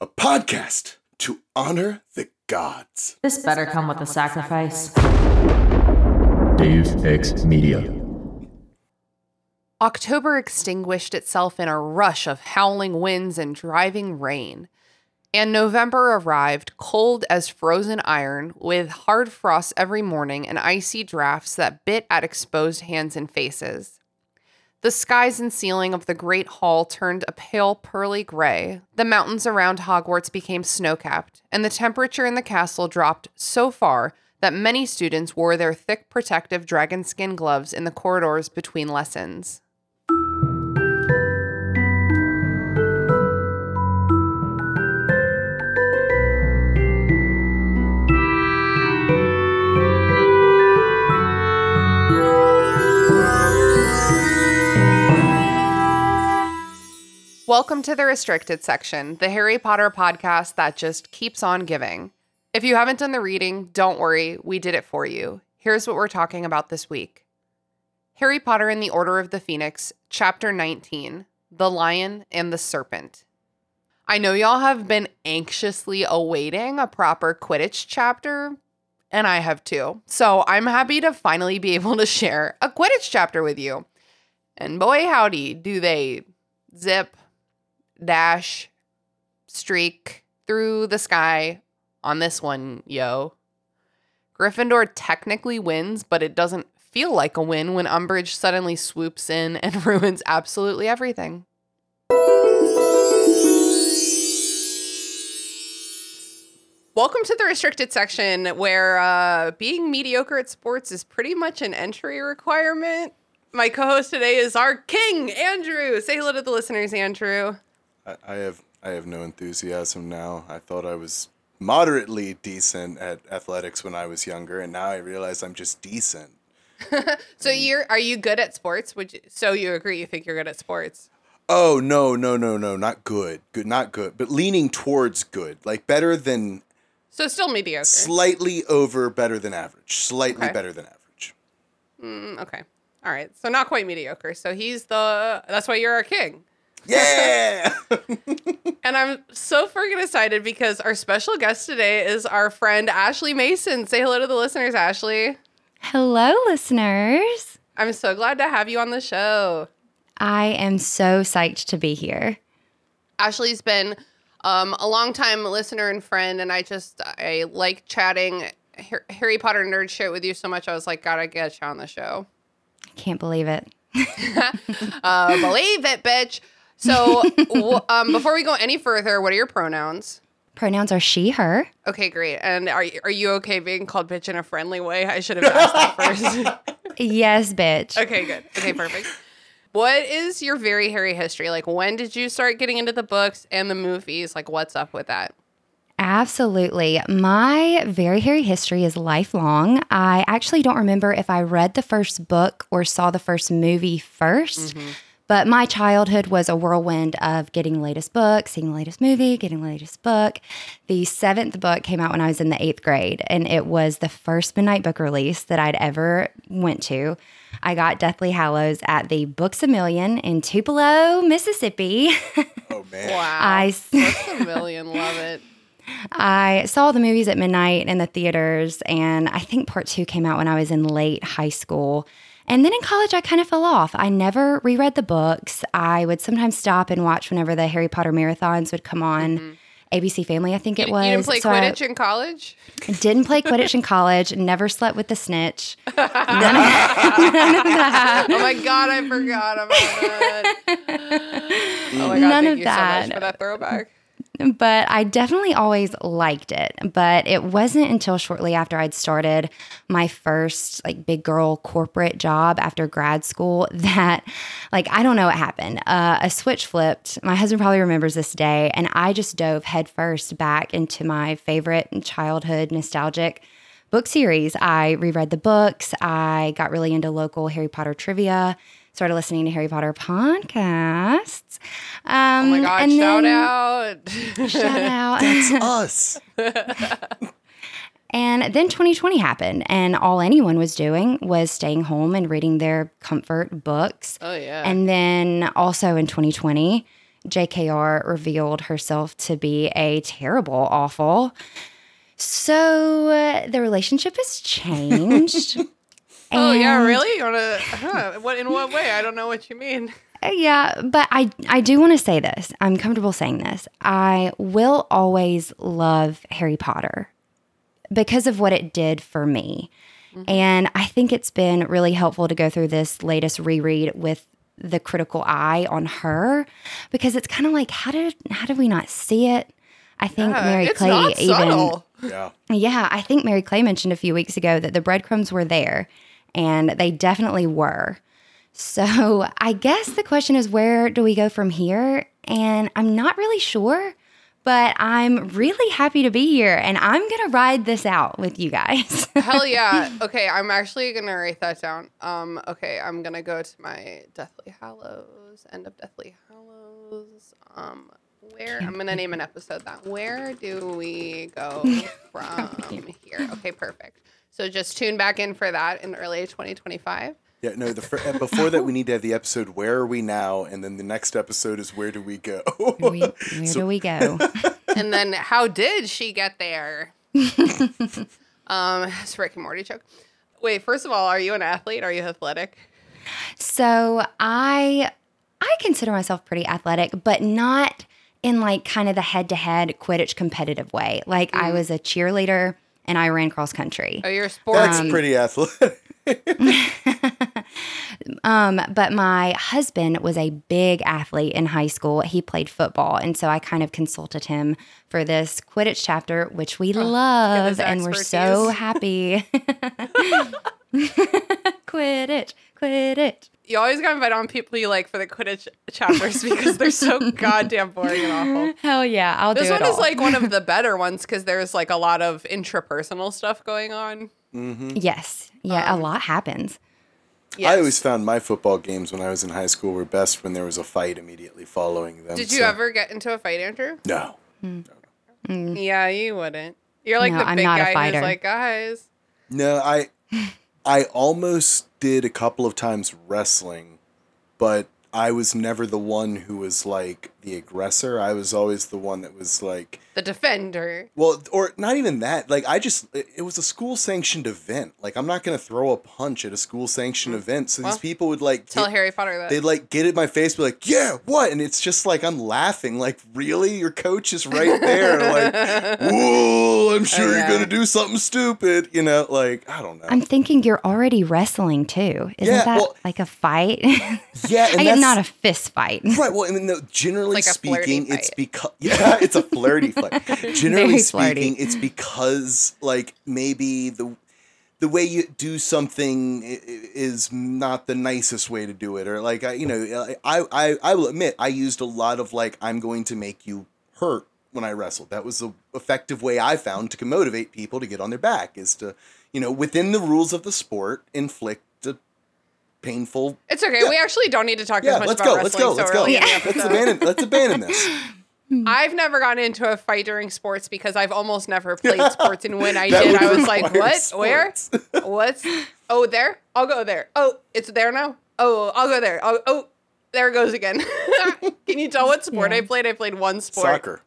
a podcast to honor the gods. This better come with a sacrifice. Deus Ex Media. October extinguished itself in a rush of howling winds and driving rain. And November arrived cold as frozen iron, with hard frosts every morning and icy drafts that bit at exposed hands and faces. The skies and ceiling of the great hall turned a pale pearly gray. The mountains around Hogwarts became snow capped, and the temperature in the castle dropped so far that many students wore their thick protective dragon skin gloves in the corridors between lessons. Welcome to the restricted section, the Harry Potter podcast that just keeps on giving. If you haven't done the reading, don't worry, we did it for you. Here's what we're talking about this week Harry Potter and the Order of the Phoenix, Chapter 19 The Lion and the Serpent. I know y'all have been anxiously awaiting a proper Quidditch chapter, and I have too. So I'm happy to finally be able to share a Quidditch chapter with you. And boy, howdy, do they zip, dash, streak through the sky on this one, yo. Gryffindor technically wins, but it doesn't feel like a win when Umbridge suddenly swoops in and ruins absolutely everything. Welcome to the restricted section where uh, being mediocre at sports is pretty much an entry requirement. My co host today is our king, Andrew. Say hello to the listeners, Andrew. I, I have I have no enthusiasm now. I thought I was moderately decent at athletics when I was younger, and now I realize I'm just decent. So you're are you good at sports? Would you, so you agree? You think you're good at sports? Oh no no no no not good good not good but leaning towards good like better than So still mediocre. slightly over better than average slightly Okay. better than average. Mm, okay. All right. So not quite mediocre. So he's the that's why you're our king. Yeah. And I'm so freaking excited because our special guest today is our friend Ashley Mason. Say hello to the listeners, Ashley. Hello, listeners. I'm so glad to have you on the show. I am so psyched to be here. Ashley's been um, a long time listener and friend, and I just I like chatting Harry Potter nerd shit with you so much. I was like, gotta get you on the show. I can't believe it. Uh, believe it, bitch. So, w- um, before we go any further, what are your pronouns? Pronouns are she, her. Okay, great. And are you, are you okay being called bitch in a friendly way? I should have asked that first. Yes, bitch. okay, good. Okay, perfect. What is your very hairy history? Like, when did you start getting into the books and the movies? Like, what's up with that? Absolutely. My very hairy history is lifelong. I actually don't remember if I read the first book or saw the first movie 1st But my childhood was a whirlwind of getting the latest book, seeing the latest movie, getting the latest book. The seventh book came out when I was in the eighth grade, and it was the first midnight book release that I'd ever went to. I got Deathly Hallows at the Books a Million in Tupelo, Mississippi. oh man. Wow. I s- Books a million. Love it. I saw the movies at midnight in the theaters, and I think part two came out when I was in late high school. And then in college, I kind of fell off. I never reread the books. I would sometimes stop and watch whenever the Harry Potter marathons would come on. Mm-hmm. ABC Family, I think it was. you didn't play So I Quidditch in college? didn't play Quidditch in college. Never slept with the snitch. None of, none of that. Oh my god, I forgot about that. Oh my god, None thank of you that. so much for that throwback. But I definitely always liked it. But it wasn't until shortly after I'd started my first like big girl corporate job after grad school that, like, I don't know what happened. Uh, a switch flipped. My husband probably remembers this day, and I just dove headfirst back into my favorite childhood nostalgic book series. I reread the books. I got really into local Harry Potter trivia. Started listening to Harry Potter podcasts. Um, Oh my god, and shout then- out. Shout out. That's Us. And then 2020 happened, and all anyone was doing was staying home and reading their comfort books. Oh yeah. And then also in 2020, JKR revealed herself to be a terrible, awful. So uh, the relationship has changed. Oh yeah, really? You wanna? Huh, what in what way? I don't know what you mean. Uh, Yeah, but I I do want to say this. I'm comfortable saying this. I will always love Harry Potter because of what it did for me. And I think it's been really helpful to go through this latest reread with the critical eye on her because it's kind of like how did how did we not see it? I think Yeah, Mary it's Clay not even subtle. Yeah. yeah, I think Mary Clay mentioned a few weeks ago that the breadcrumbs were there, and they definitely were. So I guess the question is where do we go from here? And I'm not really sure, but I'm really happy to be here, and I'm gonna ride this out with you guys. Hell yeah. Okay, I'm actually gonna write that down. Um, okay, I'm gonna go to my Deathly Hallows, end of Deathly Hallows. Um, where I'm gonna name an episode that. Where do we go from here? Okay, perfect. So just tune back in for that in early 2025. Yeah, no. The fir- before that, we need to have the episode "Where are we now?" and then the next episode is "Where do we go?" where we- where do we go? and then how did she get there? um, it's Rick and Morty joke. Wait, first of all, are you an athlete? Are you athletic? So I I consider myself pretty athletic, but not in like kind of the head to head Quidditch competitive way. Like I was a cheerleader and I ran cross country. Oh, you're a sports. That's pretty athletic. Um, but my husband was a big athlete in high school. He played football, and so I kind of consulted him for this Quidditch chapter, which we love, and we're so expertise. happy. Quidditch, Quidditch. You always got invited on people you like for the Quidditch chapters because they're so goddamn boring and awful. Hell yeah, I'll This do This one it is all. like one of the better ones because there's like a lot of intrapersonal stuff going on. Mm-hmm. yes, yeah, Um, a lot happens. Yes. I always found my football games when I was in high school were best when there was a fight immediately following them. Did you so- ever get into a fight, Andrew? No. Hmm. Mm. Yeah, you wouldn't. You're like No, the I'm big not a guy fighter. who's like, guys. No, I I almost did a couple of times wrestling, but I was never the one who was like the aggressor. I was always the one that was like The defender. well, or not even that. Like I just it it was a school sanctioned event. Like I'm not going to throw a punch at a school sanctioned mm. event. So Well, these people would like Tell get- Harry Potter that. they'd like get in my face, be like, "Yeah, what?" And it's just like I'm laughing, like, "Really? Your coach is right there, like, whoa! I'm oh, sure Oh, you're gonna do something stupid, you know? Like, I don't know. I'm thinking you're already wrestling too. Isn't Yeah, that well- like a fight? yeah, and I that's not a fist fight. right. Well, I mean, no, generally It's like speaking, it's because yeah, it's a flirty fight. Generally speaking, it's because like maybe the the way you do something is not the nicest way to do it or like I, you know I, I i will admit i used a lot of like i'm going to make you hurt when i wrestled. That was the effective way i found to motivate people to get on their back is to you know within the rules of the sport inflict painful it's okay. We actually don't need to talk as yeah much let's about go let's wrestling go let's so go early in the let's abandon let's abandon this I've never gotten into a fight during sports because I've almost never played sports, and when I did, I was like, require "What? Where? sports. What's? Oh, there? I'll go there. Oh, it's there now. Oh, I'll go there. Oh, oh there it goes again. Can you tell what sport Yeah. I played? I played one sport. soccer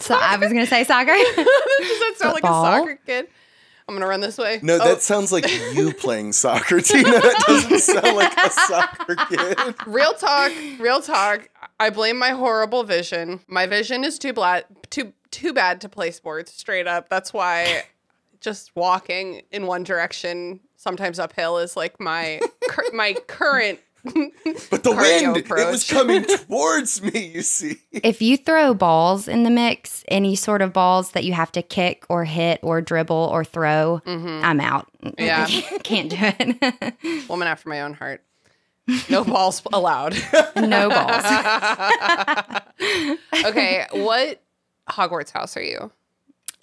So I was gonna say soccer. Does that sound like a soccer kid? I'm gonna run this way. no Oh, that sounds like you playing soccer tina that doesn't sound like a soccer kid real talk. Real talk. I blame my horrible vision. My vision is too bad. Too too bad to play sports. Straight up. That's why just walking in one direction, sometimes uphill, is like my cur- my current. But the cardio wind, it was coming towards me, you see. if you throw balls in the mix, any sort of balls that you have to kick or hit or dribble or throw, I'm out. Mm-hmm. Yeah. can't do it. Woman after my own heart. No balls allowed. no balls. Okay, what Hogwarts house are you?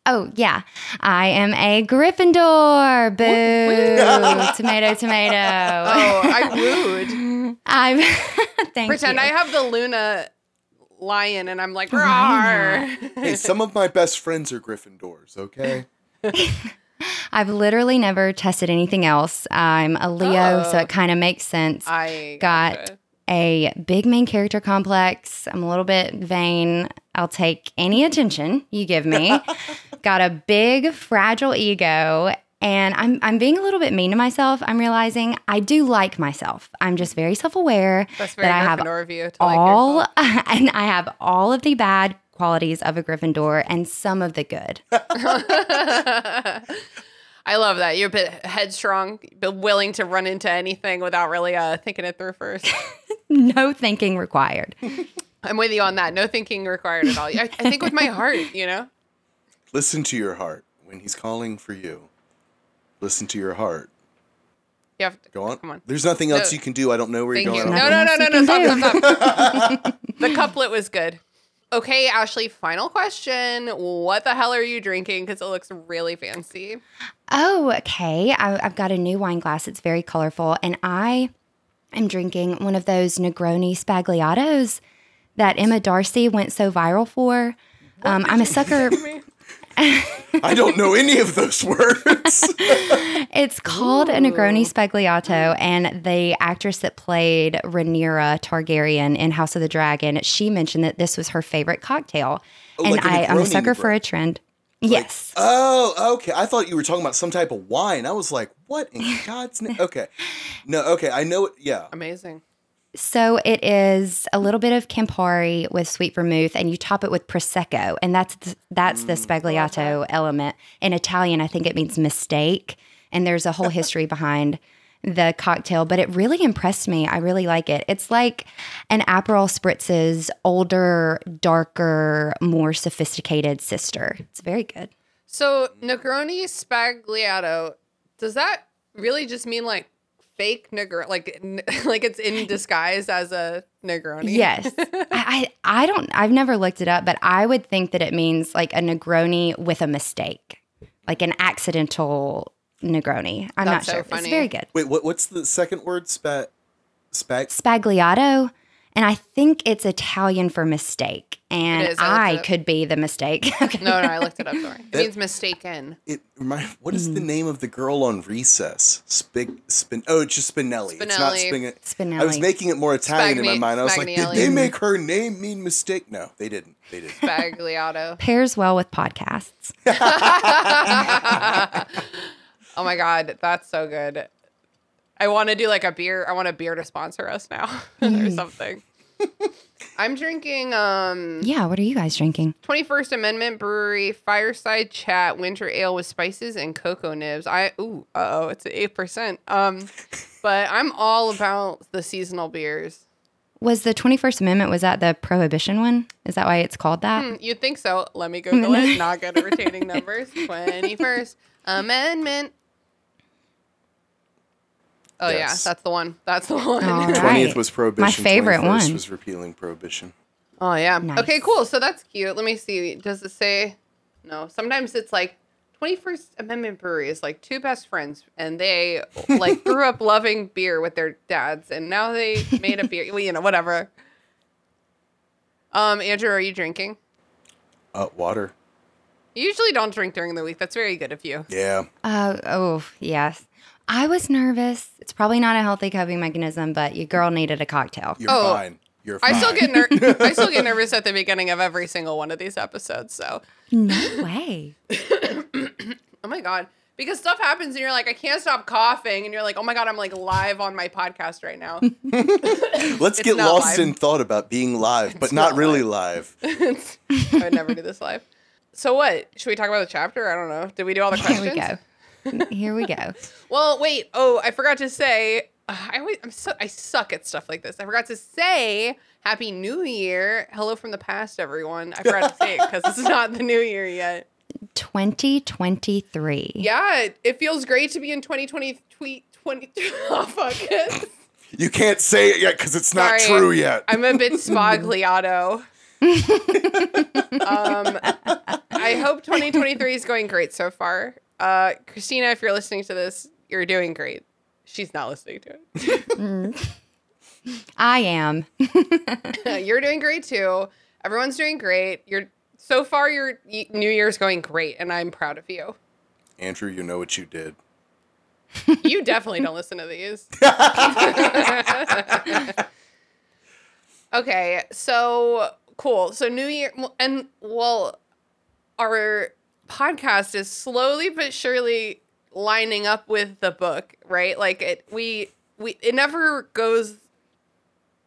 Oh yeah, I am a Gryffindor. Boo! tomato, tomato. Oh, I'm rude. I'm. thank Pretend you. I have the Luna lion and I'm like, Why Rawr. Hey, some of my best friends are Gryffindors, okay? I've literally never tested anything else. I'm a Leo, so Oh. it kind of makes sense. I Got gotcha. A big main character complex. I'm a little bit vain. I'll take any attention you give me. Got a big, fragile ego. And I'm, I'm being a little bit mean to myself. I'm realizing I do like myself. I'm just very self aware That's very that I have Gryffindor of to all, like and I have all of the bad qualities of a Gryffindor and some of the good. I love that. You're a bit headstrong, but willing to run into anything without really uh, thinking it through first. no thinking required. I'm with you on that. No thinking required at all. I, I think with my heart, you know? Listen to your heart when he's calling for you. Listen to your heart. You have to, Go on. Come on. There's nothing else No. you can do. I don't know where Thank you're you. going. No, no, no, no, no. Stop, stop, stop. the couplet was good. Okay, Ashley, final question. What the hell are you drinking? Because it looks really fancy. Oh, okay. I, I've got a new wine glass. It's very colorful. And I am drinking one of those Negroni Sbagliatos that Emma D'Arcy went so viral for. Um, I'm a sucker. I don't know any of those words. It's called a Negroni Sbagliato, and the actress that played Rhaenyra Targaryen in House of the Dragon, she mentioned that this was her favorite cocktail. Oh, and like a I, I'm a sucker for a trend. yes. oh, okay. I thought you were talking about some type of wine. I was like, what in God's name? Okay. No, okay. I know it. Yeah. Amazing. So it is a little bit of Campari with sweet vermouth, and you top it with prosecco, and that's the, that's the mm, Sbagliato element. In Italian, I think it means mistake, and there's a whole history behind the cocktail. But it really impressed me. I really like it. It's like an Aperol Spritz's older, darker, more sophisticated sister. It's very good. So, Negroni Sbagliato, does that really just mean like fake Negroni? Like, n- like it's in disguise as a Negroni? Yes. I, I I don't I've never looked it up, but I would think that it means like a Negroni with a mistake. Like an accidental Negroni. I'm That's so not sure. funny. It's very good. Wait, what, what's the second word? Spa, spag? Sbagliato, and I think it's Italian for mistake. And It is, I I, looked it up. could be the mistake. okay. No, no, I looked it up. Sorry. It means mistaken. It remind, What is the Mm. name of the girl on Recess? Spig, spin. Oh, it's just Spinelli. It's not Spinelli. Spin. I was making it more Italian in my mind. I was like, did they make her name mean mistake? No, they didn't. They didn't. Sbagliato. Pairs well with podcasts. oh my god, that's so good. I want to do like a beer. I want a beer to sponsor us now or something. I'm drinking um Yeah, what are you guys drinking? 21st Amendment Brewery Fireside Chat Winter Ale with spices and cocoa nibs. I ooh, uh-oh, it's at 8%. Um but I'm all about the seasonal beers. Was the 21st Amendment, was that the prohibition one? Is that why it's called that? Hmm, You'd think so. Let me Google it. Not good at retaining numbers. 21st Amendment. Oh Yes. yeah, that's the one. That's the one. All right. Twentieth was prohibition. My favorite 21st one. was repealing prohibition. Oh yeah. Nice. Okay, cool. So that's cute. Let me see. Does it say? No. Sometimes it's like 21st Amendment Brewery is like two best friends, and they like grew up loving beer with their dads, and now they made a beer. Well, you know, whatever. Um, Andrew, are you drinking? Uh, water. You usually don't drink during the week. That's very good of you. Yeah. Uh, oh, yes. I was nervous. It's probably not a healthy coping mechanism, but your girl needed a cocktail. You're Oh, fine. You're fine. I still get ner- I still get nervous at the beginning of every single one of these episodes. So, No way. oh my god, because stuff happens and you're like, I can't stop coughing, and you're like, oh my god, I'm like live on my podcast right now. Let's It's get not lost live. in thought about being live, but not, not really live. It's- I would never do this live. So what? Should we talk about the chapter? I don't know. Did we do all the Here questions? we go. Here we go. Well, wait. Oh, I forgot to say. uh, I always, I'm so, I suck at stuff like this. I forgot to say Happy New Year. Hello from the past, everyone. I forgot to say it because it's not the new year yet. 2023. Yeah, it, it feels great to be in 2020. Tweet 20. Oh fuck it. You can't say it yet because it's not Sorry. true yet. I'm a bit sbagliato. um, I hope 2023 is going great so far. Uh, Christina, if you're listening to this, you're doing great. She's not listening to it. I am. you're doing great too. Everyone's doing great. You're so far. Your y- New Year's going great, and I'm proud of you. Andrew, you know what you did. You definitely don't listen to these. Okay, so cool. So New Year and well, our podcast is slowly but surely lining up with the book, right? Like it, we we it never goes.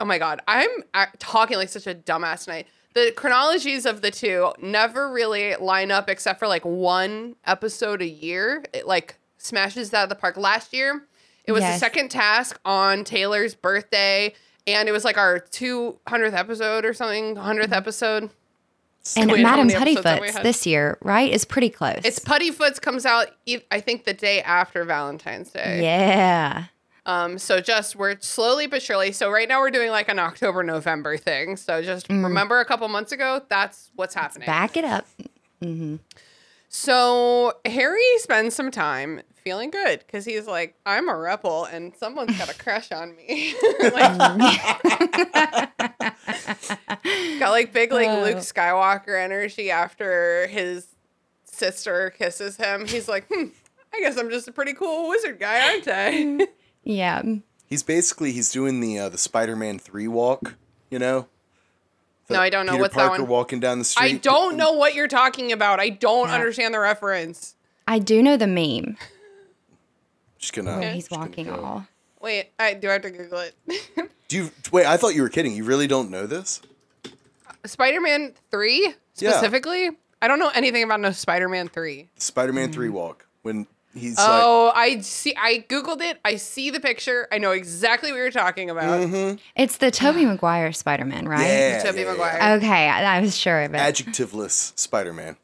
Oh my god, I'm uh, talking like such a dumbass tonight. The chronologies of the two never really line up except for like one episode a year. It like smashes that out of the park. Last year, it was the second task on Taylor's birthday, and it was like our 200th episode or something, 100th mm-hmm. episode. And Madam many episodes have we Puddifoot's this year, right, is pretty close. It's Puddifoots comes out, I think, the day after Valentine's Day. yeah. Um, so just we're slowly but surely. So right now we're doing like an October November thing. So just remember a couple months ago, that's what's happening. Back it up. Mm-hmm. So Harry spends some time feeling good because he's like, I'm a rebel and someone's got a crush on me. like, got like big like Luke Oh. Skywalker energy after his sister kisses him. He's like, hmm, I guess I'm just a pretty cool wizard guy, aren't I? Yeah. He's basically he's doing the uh, the Spider-Man three walk. You know. No, I don't know. Peter What's that Parker one? walking down the street. I don't know what you're talking about. I don't Yeah. understand the reference. I do know the meme Just gonna. where he's just gonna walking go. all. Wait, I do I have to Google it. Do you wait? I thought you were kidding. You really don't know this? Spider-Man 3 Yeah. specifically? I don't know anything about no Spider-Man 3. Spider-Man Mm. three walk when he's like. Oh, I see I googled it. I see the picture. I know exactly what you're talking about. mhm. It's the Tobey Maguire Spider Man, right? Yeah, Tobey yeah, Maguire. yeah. Okay, I, I was sure of it. Adjectiveless Spider-Man.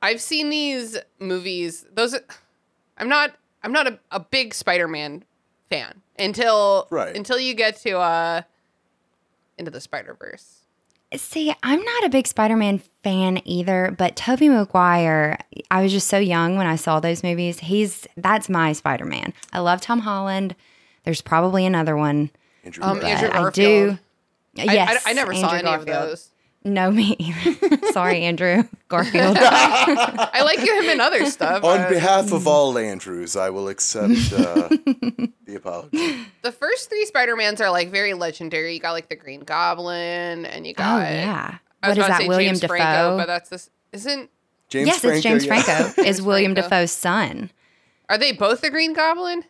I've seen these movies. Those I'm not I'm not a, a big Spider-Man fan until Right. until you get to uh into the Spider-Verse. See, I'm not a big Spider Man fan either, but Tobey Maguire, I was just so young when I saw those movies. He's that's my Spider Man. I love Tom Holland. There's probably another one. Andrew Um, Garfield. Andrew but I do. I- Yes, I, I never saw Andrew any of those. No, me. Sorry, Andrew Garfield. I like you him in other stuff. On uh, behalf of all Andrews, I will accept uh, the apology. the first three Spider-Mans are like very legendary. You got like the Green Goblin and you got oh got yeah. I What is that? say William James Defoe. Franco, but that's this isn't James yes, Franco. it's James yeah. Franco. is William Franco. Defoe's son. are they both the Green Goblin?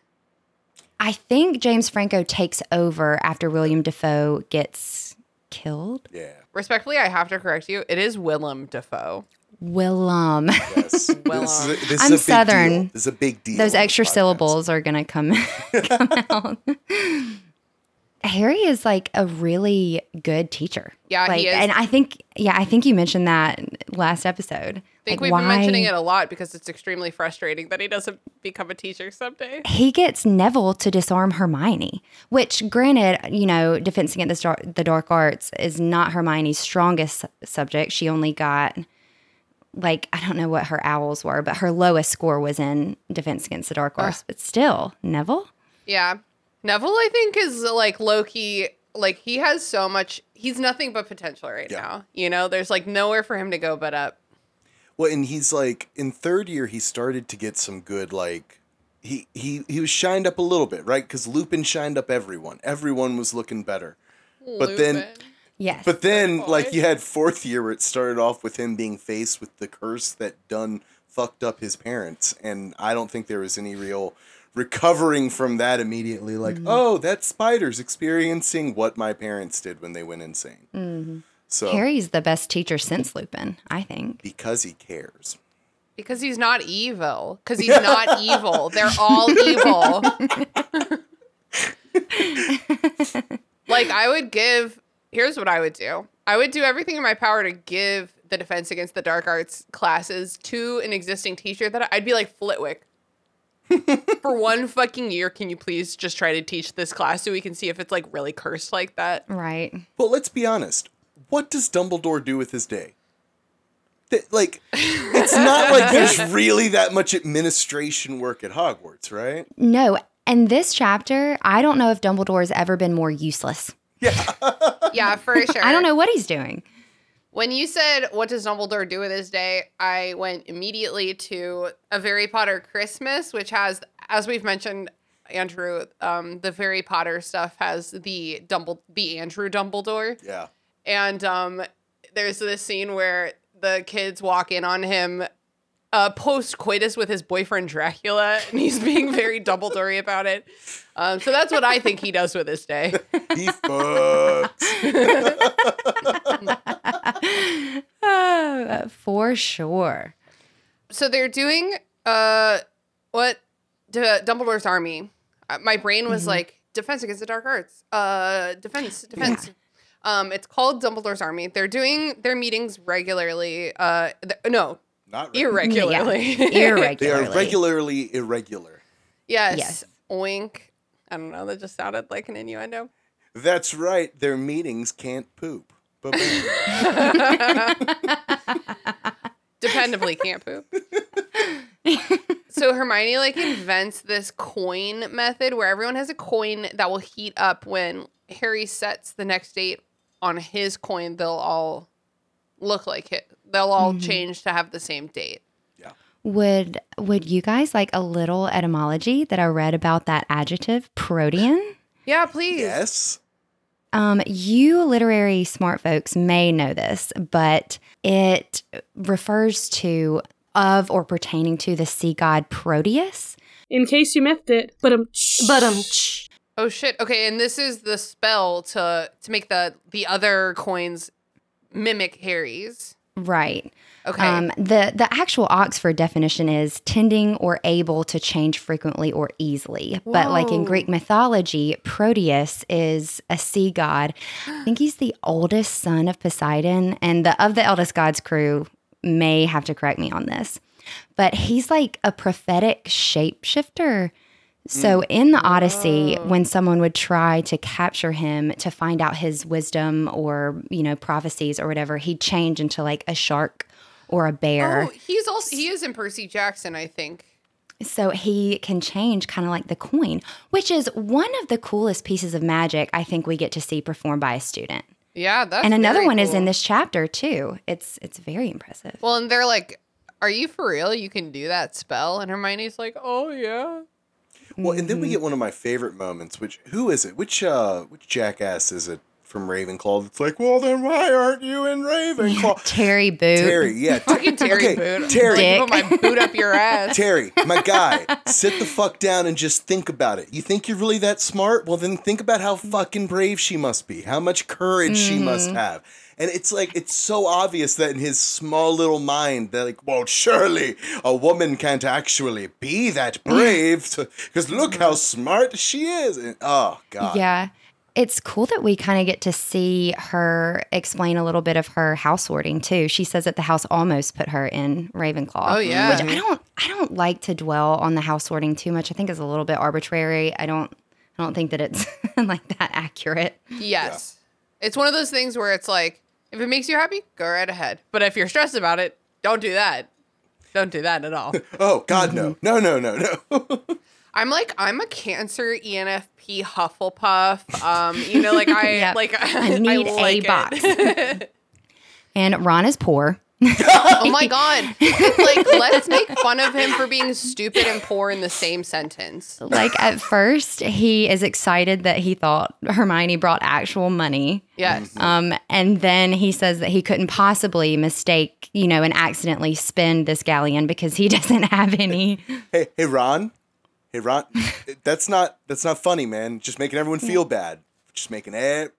I think James Franco takes over after William Defoe gets killed. yeah. Respectfully, I have to correct you. It is Willem Dafoe. Willem. Yes. Well, this is a, this I'm is a big Southern. Deal. This is a big deal. Those extra syllables are gonna come, come out. Harry is like a really good teacher. Yeah, like, he is. and I think, yeah, I think you mentioned that last episode. I think Like, we've been mentioning it a lot because it's extremely frustrating that he doesn't become a teacher someday. he gets Neville to disarm Hermione, which, granted, you know, Defense Against the Dark, the dark Arts is not Hermione's strongest su- subject. She only got, like, I don't know what her owls were, but her lowest score was in Defense Against the Dark Arts. But still, Neville? Yeah. Neville, I think, is like Loki. Like, he has so much, he's nothing but potential right Yeah. now. You know, there's like nowhere for him to go but up. Well, and he's like in third year, he started to get some good like. He, he he was shined up a little bit, right? Because Lupin shined up everyone. Everyone was looking better. But then- Lupin. Yes. But then, boy. like, you had fourth year where it started off with him being faced with the curse that done fucked up his parents, and I don't think there was any real recovering from that immediately. Like, mm-hmm. oh, that spider's experiencing what my parents did when they went insane. Mm-hmm. So Harry's the best teacher since Lupin, I think. because he cares. Because he's not evil. Because he's not evil. They're all evil. like, I would give, here's what I would do I would do everything in my power to give the Defense Against the Dark Arts classes to an existing teacher that I'd be like, Flitwick. For one fucking year, can you please just try to teach this class so we can see if it's like really cursed like that? Right. Well, let's be honest. What does Dumbledore do with his day? Th- like, it's not like there's really that much administration work at Hogwarts, right? No. And this chapter, I don't know if Dumbledore has ever been more useless. Yeah, for sure. I don't know what he's doing. When you said, What does Dumbledore do with his day? I went immediately to A Harry Potter Christmas, which has, as we've mentioned Andrew, um, the Harry Potter stuff has the Dumble the Andrew Dumbledore. Yeah. And um, there's this scene where the kids walk in on him uh, post coitus with his boyfriend Dracula, and he's being very Dumbledore about it. Um, so that's what I think he does with his day. He fucks. Uh, for sure. So they're doing uh, what D- Dumbledore's army. Uh, my brain was like defense against the dark arts. Uh, defense, defense. Um, it's called Dumbledore's army. They're doing their meetings regularly. Uh, th- no, Not really. irregularly. Irregularly. They are regularly irregular. Yes. Yes. Oink. I don't know. That just sounded like an innuendo. That's right. Their meetings can't poop. Dependably can't poop. so Hermione like invents this coin method where everyone has a coin that will heat up when Harry sets the next date on his coin. They'll all look like it. They'll all change to have the same date. yeah. Would would you guys like a little etymology that I read about that adjective protean? Yeah, please. Yes. Um, you literary smart folks may know this, but it refers to of or pertaining to the sea god Proteus. In case you missed it, but um, But um, Oh shit. Okay, and this is the spell to to make the the other coins mimic Harry's. Right. Okay. Um, the the actual Oxford definition is tending or able to change frequently or easily. But like in Greek mythology, Proteus is a sea god. I think he's the oldest son of Poseidon, and the of the eldest gods crew may have to correct me on this. But he's like a prophetic shapeshifter. So mm. in the Odyssey, when someone would try to capture him to find out his wisdom or, you know, prophecies or whatever, he'd change into like a shark or a bear. oh, he's also he is in Percy Jackson, I think. So he can change kind of like the coin, which is one of the coolest pieces of magic I think we get to see performed by a student. Yeah, that's and another one is in this chapter too. It's it's very impressive. Well, and they're like, "Are you for real? You can do that spell?" And Hermione's like, "Oh yeah." Well, and then Mm-hmm. we get one of my favorite moments. Which who is it? Which uh, which jackass is it from Ravenclaw? It's like, well, then why aren't you in Ravenclaw? Terry Boot. Terry, yeah, Ter- Fucking Terry okay, boot. Terry, Dick. Put my boot up your ass. Terry, my guy, sit the fuck down and just think about it. You think you're really that smart? Well, then think about how fucking brave she must be, how much courage she must have. And it's like, it's so obvious that in his small little mind, they're like, well, surely a woman can't actually be that brave because look how smart she is. And, oh, God. Yeah. It's cool that we kind of get to see her explain a little bit of her house sorting too. She says that the house almost put her in Ravenclaw. Oh, yeah. Which I don't I don't like to dwell on the house sorting too much. I think it's a little bit arbitrary. I don't I don't think that it's like that accurate. Yes. It's one of those things where it's like, if it makes you happy, go right ahead. But if you're stressed about it, don't do that. Don't do that at all. Oh, God, no. No, no, no, no. I'm like, I'm a Cancer ENFP Hufflepuff. Um, you know, like I Yep. like I need a like it. box. And Ron is poor. oh my god! like, let's make fun of him for being stupid and poor in the same sentence. Like at first, he is excited that he thought Hermione brought actual money. Yes. Um, and then he says that he couldn't possibly mistake, you know, and accidentally spend this galleon because he doesn't have any. hey, hey, Ron. Hey, Ron. that's not, that's not funny, man. Just making everyone feel bad. Just making it.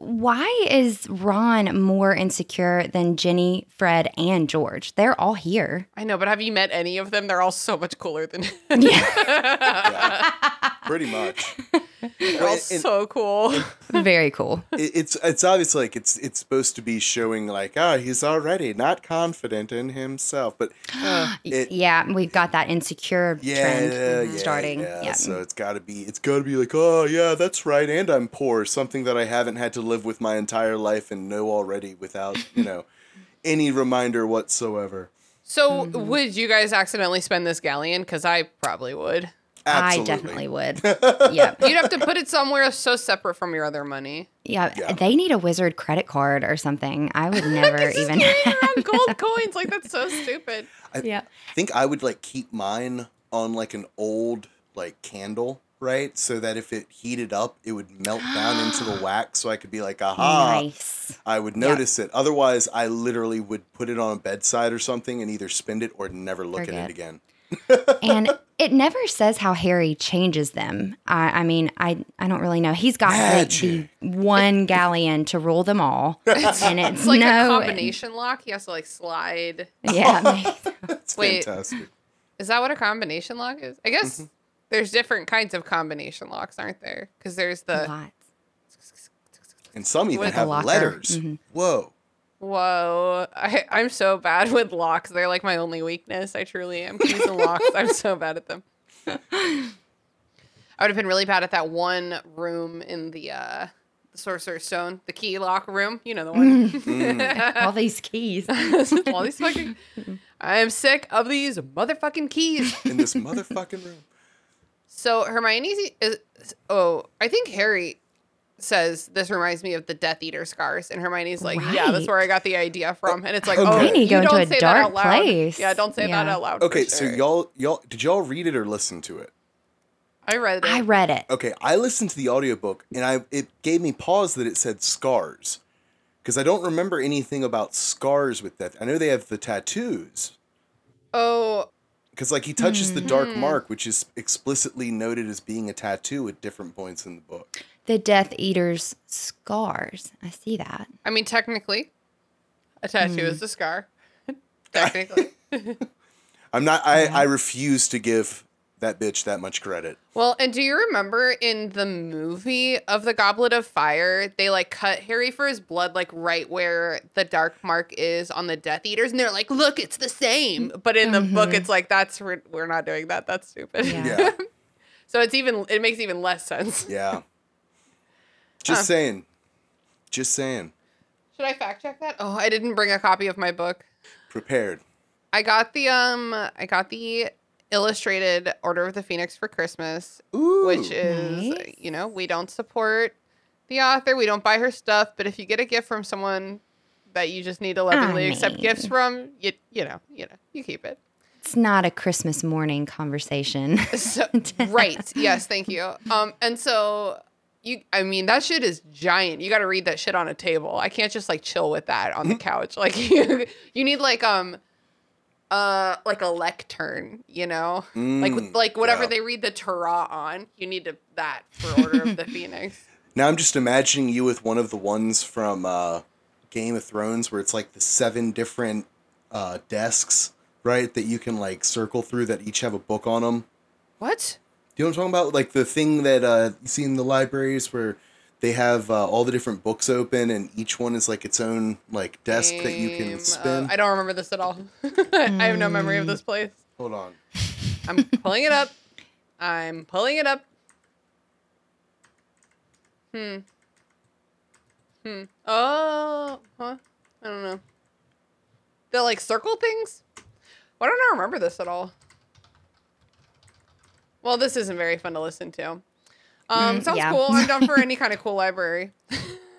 Why is Ron more insecure than Ginny, Fred, and George? They're all here. I know, but have you met any of them? They're all so much cooler than Yeah, pretty much. they're all and- so cool. Very cool. it- it's it's obvious like it's it's supposed to be showing like ah he's already not confident in himself but it, yeah, we've got that insecure yeah, trend yeah, starting. yeah. Yeah. so it's got to be it's got to be like oh yeah that's right and i'm poor something that i haven't had to live with my entire life and know already without you know any reminder whatsoever So, Mm-hmm. would you guys accidentally spend this galleon? Because I probably would. Absolutely. I definitely would. yeah. You'd have to put it somewhere so separate from your other money. yeah. Yeah. They need a wizard credit card or something. I would never even. around gold coins like that's so stupid. I Yeah. think i would like keep mine on like an old like candle right? So that if it heated up, it would melt down into the wax. So I could be like, aha, nice. I would notice it. Otherwise, I literally would put it on a bedside or something and either spend it or never look at it again. and it never says how Harry changes them. I, I mean, I I don't really know. He's got like, the one galleon to rule them all, and it's, It's like no a combination lock. He has to like slide. Yeah, That's Wait. fantastic. Is that what a combination lock is? I guess Mm-hmm. there's different kinds of combination locks, aren't there? Because there's the lots. And some even have locker. letters. Mhm. Whoa. Whoa. I, I'm so bad with locks. They're like my only weakness. I truly am. Keys and locks. I'm so bad at them. I would have been really bad at that one room in the uh the Sorcerer's Stone, the key lock room. You know the one. Mm. all these keys. All these fucking. I am sick of these motherfucking keys. In this motherfucking room. So Hermione is. Oh, I think Harry says this reminds me of the Death Eater scars, and Hermione's like, "Yeah, that's where I got the idea from." And it's like, Okay. "Oh, Hermione you go into don't a say that dark out loud. place. Yeah, don't say that out loud. for Okay, so y'all y'all did y'all read it or listen to it? I read it. I read it. Okay, I listened to the audiobook and I it gave me pause that it said scars. Because I don't remember anything about scars with death. I know they have the tattoos. oh, Because like he touches the dark Mm-hmm. mark, which is explicitly noted as being a tattoo at different points in the book. The Death Eater's scars. I see that. I mean, technically, a tattoo Hmm. is a scar. technically. I'm not I, I refuse to give that bitch that much credit. Well, and do you remember in the movie of the Goblet of Fire, they like cut Harry for his blood, like right where the dark mark is on the Death Eaters, and they're like, "Look, it's the same." But in the book, it's like, "That's we're, we're not doing that. That's stupid." Yeah. Yeah. so it's even it makes even less sense. Yeah. Just Huh. saying. Just saying. Should I fact check that? Oh, I didn't bring a copy of my book. Prepared. I got the um, I got the illustrated Order of the Phoenix for Christmas. Ooh. which is Nice. you know we don't support the author we don't buy her stuff but if you get a gift from someone that you just need to lovingly accept mean- gifts from you you know you know you keep it It's not a Christmas morning conversation. so right yes thank you um and so you i mean that shit is giant you got to read that shit on a table i can't just like chill with that on the couch like you, you need like um uh like a lectern you know like Mm, like whatever yeah. they read the torah on you need to that for order of the phoenix Now I'm just imagining you with one of the ones from uh, Game of Thrones where it's like the seven different uh, desks, right? That you can like circle through that each have a book on them. what you know what I'm talking about? Like the thing that uh, you see in the libraries where they have uh, all the different books open and each one is like its own like desk that you can of- spin. I don't remember this at all. I have no memory of this place. Hold on. I'm pulling it up. I'm pulling it up. Hmm. Hmm. Oh, huh? I don't know. The like circle things? Why don't I remember this at all? Well, this isn't very fun to listen to. Um, Mm, sounds yeah. cool. I'm down for any kind of cool library.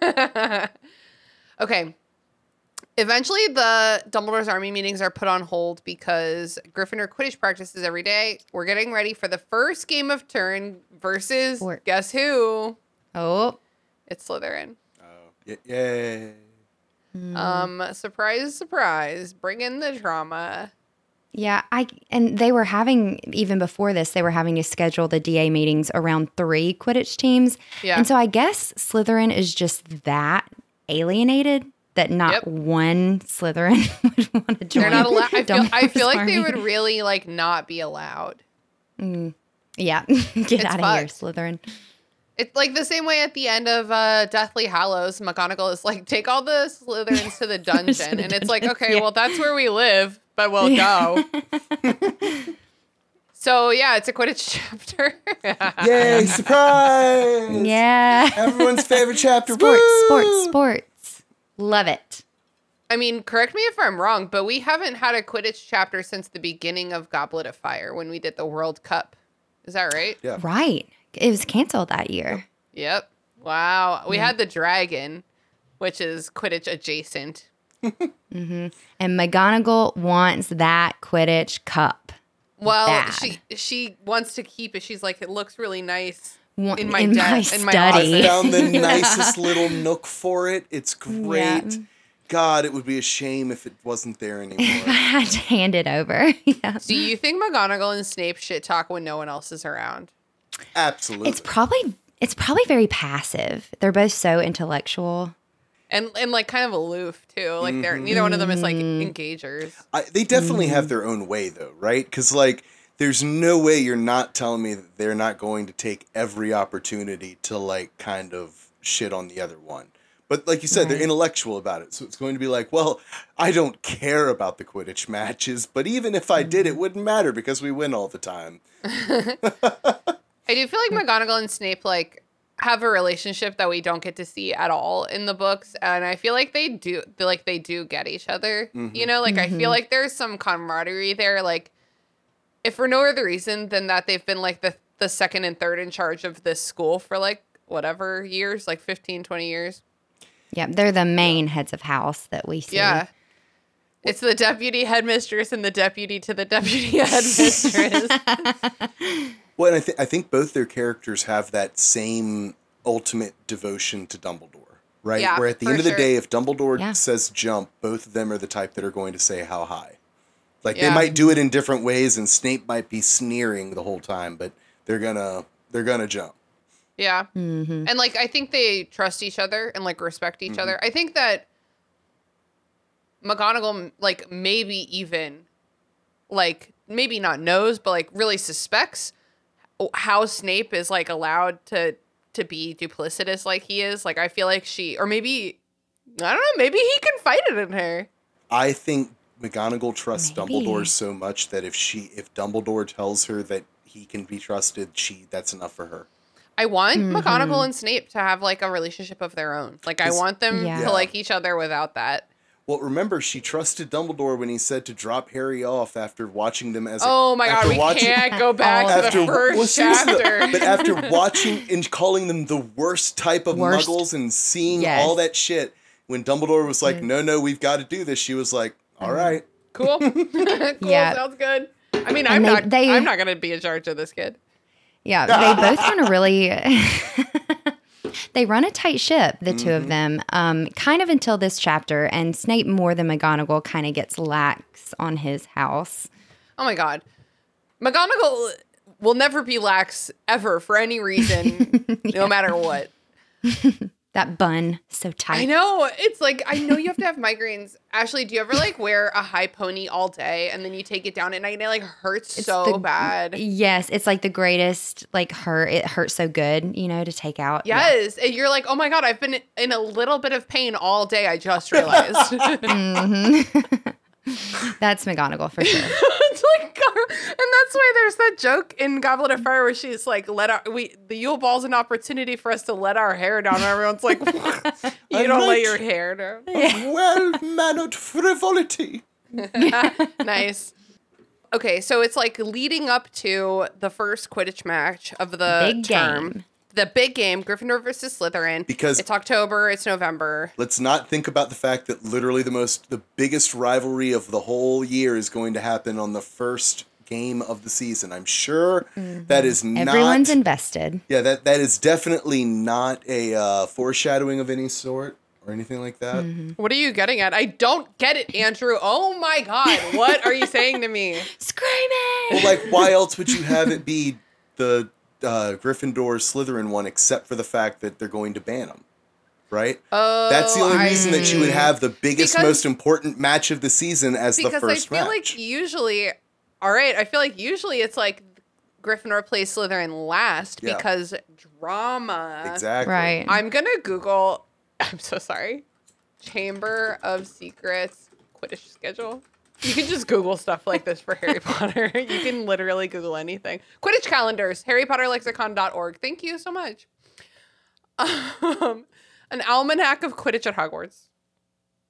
okay. Eventually, the Dumbledore's army meetings are put on hold because Gryffindor Quidditch practices every day. We're getting ready for the first game of turn versus Or- guess who? oh, It's Slytherin. Oh, y- yay. Um, surprise, surprise. Bring in the drama. Yeah. I and they were having even before this, they were having to schedule the DA meetings around three Quidditch teams. Yeah. And so I guess Slytherin is just that alienated that not Yep. one Slytherin would want to join. They're not allowed. I feel, I feel like they would really like not be allowed. Yeah, get It's out of here. Slytherin. It's like the same way at the end of uh, Deathly Hallows, McGonagall is like, take all the Slytherins to the dungeon. and it's like, okay, yeah. well, that's where we live, but we'll go. so, yeah, it's a Quidditch chapter. Yay, surprise! Yeah. Everyone's favorite chapter. sports, Woo! sports, sports. Love it. I mean, correct me if I'm wrong, but we haven't had a Quidditch chapter since the beginning of Goblet of Fire when we did the World Cup. Is that right? Yeah. Right. It was canceled that year. Yep. Wow. We had the dragon, which is Quidditch adjacent. Mm-hmm. And McGonagall wants that Quidditch cup. Well, bad. she she wants to keep it. She's like, it looks really nice. In my in de- my in my study. I found the Yeah. nicest little nook for it. It's great. Yeah. God, it would be a shame if it wasn't there anymore. I had to hand it over. yeah. Do you think McGonagall and Snape shit talk when no one else is around? Absolutely. It's probably it's probably very passive. They're both so intellectual. And and like kind of aloof too. Like they're mm-hmm. neither one of them is like Mm-hmm. engagers. I, they definitely have mm-hmm. their own way, though, right? Because like, there's no way you're not telling me that they're not going to take every opportunity to like kind of shit on the other one. But like you said, they're intellectual about it, so it's going to be like, well, I don't care about the Quidditch matches, but even if I did, it mm-hmm. wouldn't matter because we win all the time. I do feel like McGonagall and Snape like have a relationship that we don't get to see at all in the books, and I feel like they do like they do get each other. You mm-hmm. know, like I feel mm-hmm. like there's some camaraderie there. Like if for no other reason than that they've been like the the second and third in charge of this school for like whatever years, like 15, 20 years. Yeah, they're the main heads of house that we see. Yeah. It's the deputy headmistress and the deputy to the deputy headmistress. Well, and I think I think both their characters have that same ultimate devotion to Dumbledore, right? Yeah, Where at the end of the sure. day, if Dumbledore Yeah. says jump, both of them are the type that are going to say how high. Like Yeah. they might do it in different ways, and Snape might be sneering the whole time, but they're gonna they're gonna jump. Yeah. hmm And like I think they trust each other and like respect each other. I think that McGonagall like maybe even like maybe not knows but like really suspects how Snape is like allowed to to be duplicitous like he is. Like I feel like she or maybe I don't know, maybe he confided in her. I think McGonagall trusts Maybe. Dumbledore so much that if she if Dumbledore tells her that he can be trusted, she that's enough for her. I want Mm-hmm. McGonagall and Snape to have like a relationship of their own. Like I want them Yeah. to Yeah. like each other without that. Well, remember, she trusted Dumbledore when he said to drop Harry off after watching them as. a- Oh my god, we watching- can't go back to After the first well, seriously, though, chapter. but after watching and calling them the worst type of Worst. muggles and seeing Yes. all that shit, when Dumbledore was like, mm. "No, no, we've got to do this," she was like, mm-hmm. "All right." Cool. cool. Yeah. Sounds good. I mean, And I'm they- not. they- I'm not gonna be in charge of this kid. Yeah, they both run a really. They run a tight ship, the 2 of them, um, kind of until this chapter, and Snape more than McGonagall kind of gets lax on his house. Oh my god, McGonagall will never be lax ever for any reason, no matter what. That bun so tight. I know. It's like I know you have to have migraines. Ashley, do you ever like wear a high pony all day and then you take it down at night and it like hurts It's so the- bad? Yes, it's like the greatest like hurt. It hurts so good, you know, to take out. Yeah. Yes, and you're like, oh my god, I've been in a little bit of pain all day. I just realized. Mhm. That's McGonagall for sure. it's like, and that's why there's that joke in Goblet of Fire where she's like, "Let our we the Yule Ball's an opportunity for us to let our hair down." And everyone's like, "You don't let your hair down." well mannered frivolity. nice. Okay, so it's like leading up to the first Quidditch match of the Big term. game. The big game, Gryffindor versus Slytherin. Because- it's October, it's November. Let's not think about the fact that literally the most, the biggest rivalry of the whole year is going to happen on the first game of the season. I'm sure that is not. Everyone's invested. yeah, that that is definitely not a uh, foreshadowing of any sort or anything like that. What are you getting at? I don't get it, Andrew. Oh my god, what are you saying to me? Screaming. Well, like, why else would you have it be the uh, Gryffindor Slytherin one, except for the fact that they're going to ban them, right? Oh, That's the only I reason that you would have the biggest, Because- most important match of the season as the first match. because first I feel match. like usually, all right, I feel like usually it's like Gryffindor plays Slytherin last Yeah. because drama. exactly. Right. I'm gonna Google. I'm so sorry. Chamber of Secrets Quidditch schedule. You can just Google stuff like this for Harry Potter. You can literally Google anything. Quidditch calendars, HarryPotterLexicon.org. Thank you so much. Um, an almanac of Quidditch at Hogwarts.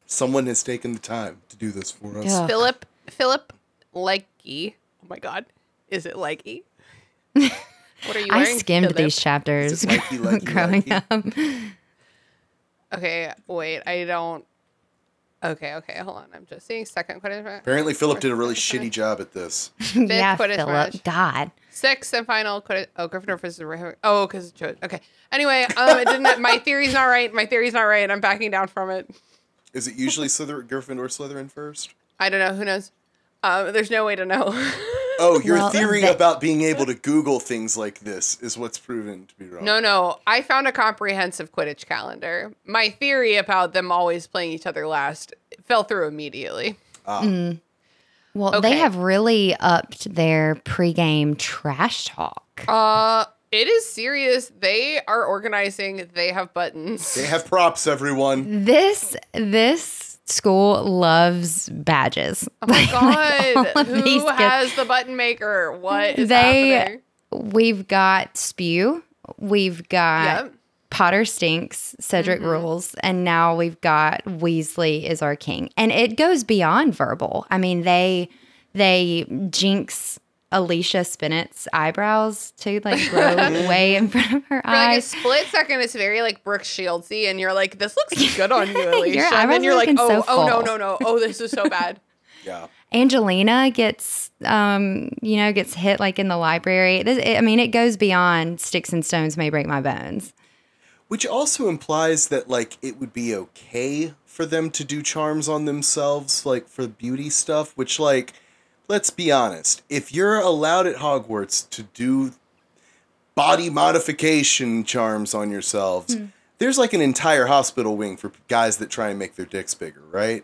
Someone has taken the time to do this for us. Yeah. Philip Philip Likey. Oh my God, is it Likey? What are you I wearing? skimmed Philip? these chapters Is it likey, likey, likey? growing up. Okay, wait. I don't. Okay, okay, hold on. I'm just seeing second Quidditch match. Apparently, Philip did a really shitty job at this. yeah, Quidditch Philip. match. God. Sixth and final Quidditch. Oh, Gryffindor versus Ravenclaw. Oh, because okay. Anyway, um, it didn't. My theory's not right. My theory's not right. I'm backing down from it. Is it usually Slytherin, Gryffindor, Slytherin first? I don't know. Who knows? Um, there's no way to know. Oh, your Well, theory that- about being able to Google things like this is what's proven to be wrong. no, no. I found a comprehensive Quidditch calendar. My theory about them always playing each other last fell through immediately. Ah, Well, they have really upped their pregame trash talk. Uh, it is serious. They are organizing. They have buttons. They have props, everyone. This this school loves badges. Oh my god! these Who has the button maker? What is They- happening? We've got Spew, we've got Yep. Potter Stinks, Cedric Mm-hmm. Rules, and now we've got Weasley is our king. And it goes beyond verbal. I mean, they they jinx Alicia Spinnett's eyebrows to like grow way in front of her For like a split second, it's very like Brooke Shieldsy, and you're like, "This looks good on you, Alicia." Your and then you're like, "Oh, so oh no, no, no! Oh, this is so bad." Yeah. Angelina gets, um, you know, gets hit like in the library. This, it, I mean, it goes beyond sticks and stones may break my bones. Which also implies that like it would be okay for them to do charms on themselves, like for beauty stuff. Which like, let's be honest, if you're allowed at Hogwarts to do body modification charms on yourselves, hmm. there's like an entire hospital wing for guys that try and make their dicks bigger, right?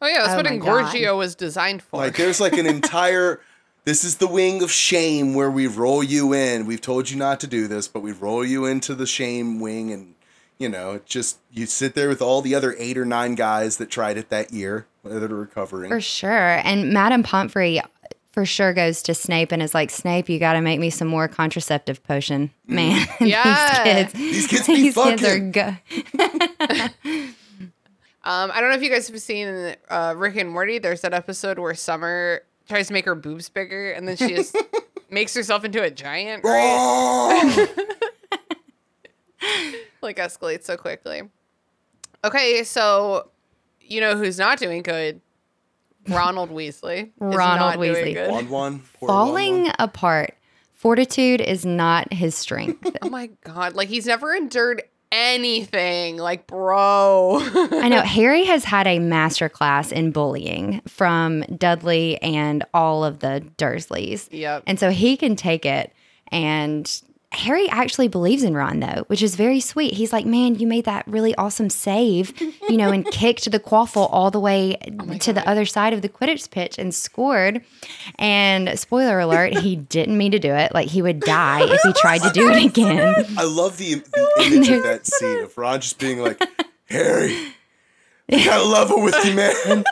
Oh yeah, that's Oh what my Engorgio was designed for. Like there's like an entire this is the wing of shame where we roll you in. We've told you not to do this, but we roll you into the shame wing and you know, just you sit there with all the other eight or nine guys that tried it that year that are recovering. For sure. And Madame Pomfrey for sure goes to Snape and is like, Snape, you got to make me some more contraceptive potion, man. Yeah. these kids, These kids be these kids are fucking. go- um, I don't know if you guys have seen uh, Rick and Morty. There's that episode where Summer tries to make her boobs bigger, and then she just makes herself into a giant. Right? Like escalates so quickly. Okay, so you know who's not doing good? Ronald Weasley. Ronald Weasley. One one. Falling Wan Wan. apart. Fortitude is not his strength. Oh my god! Like he's never endured anything. Like, bro. I know Harry has had a master class in bullying from Dudley and all of the Dursleys. Yep. And so he can take it. And Harry actually believes in Ron, though, which is very sweet. He's like, Man, you made that really awesome save, you know, and kicked the quaffle all the way oh to the other side of the Quidditch pitch and scored. And spoiler alert, he didn't mean to do it. Like, he would die if he tried to do it again. I love the, the image of that scene of Ron just being like, Harry, I got a level with you, man.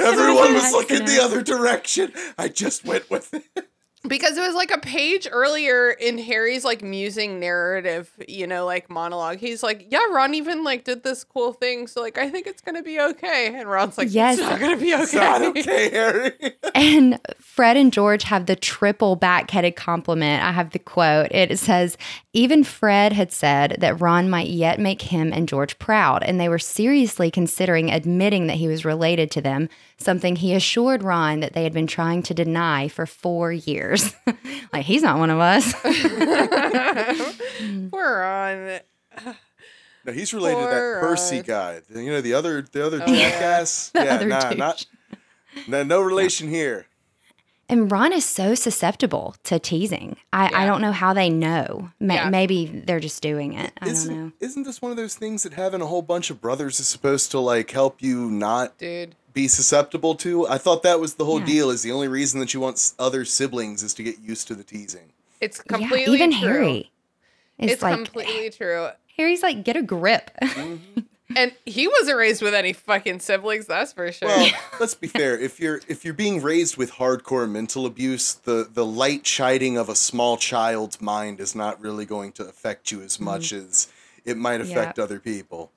Everyone was looking the other direction. I just went with it. Because it was like a page earlier in Harry's like musing narrative, you know, like monologue. He's like, "Yeah, Ron even like did this cool thing, so like I think it's gonna be okay." And Ron's like, Yes. "It's not gonna be okay." It's not okay, Harry. And Fred and George have the triple backheaded compliment. I have the quote. It says, Even Fred had said that Ron might yet make him and George proud, and they were seriously considering admitting that he was related to them, something he assured Ron that they had been trying to deny for four years. like, he's not one of us. Poor Ron. No, he's related to Poor that Percy guy. You know, the other the other Oh, yeah. jackass. The yeah, other nah, not no, no relation here. And Ron is so susceptible to teasing. I, I don't know how they know. Ma- Yeah. Maybe they're just doing it. I don't know. Isn't, isn't this one of those things that having a whole bunch of brothers is supposed to like help you not Dude. Be susceptible to? I thought that was the whole Yeah. deal. Is the only reason that you want other siblings is to get used to the teasing. It's Yeah, completely even true. Harry. It's, It's like completely eh, true. Harry's like, get a grip. Mm-hmm. And he wasn't raised with any fucking siblings, that's for sure. Well, let's be fair. If you're if you're being raised with hardcore mental abuse, the the light chiding of a small child's mind is not really going to affect you as mm-hmm. much as it might affect other people.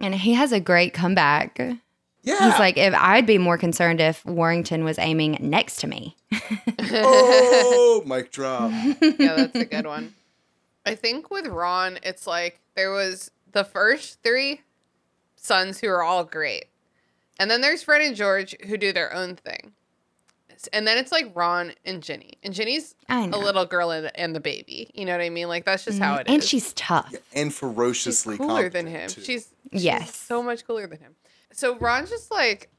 and he has a great comeback. Yeah. He's like, if I'd be more concerned if Warrington was aiming next to me. oh, mic drop. yeah, that's a good one. I think with Ron, it's like there was the first three sons who are all great. And then there's Fred and George who do their own thing. And then it's like Ron and Ginny. And Ginny's a little girl and, and the baby. You know what I mean? Like that's just how mm, it is. and she's tough. and She's ferociously cooler than him. too. She's, she's Yes. so much cooler than him. So Ron's just like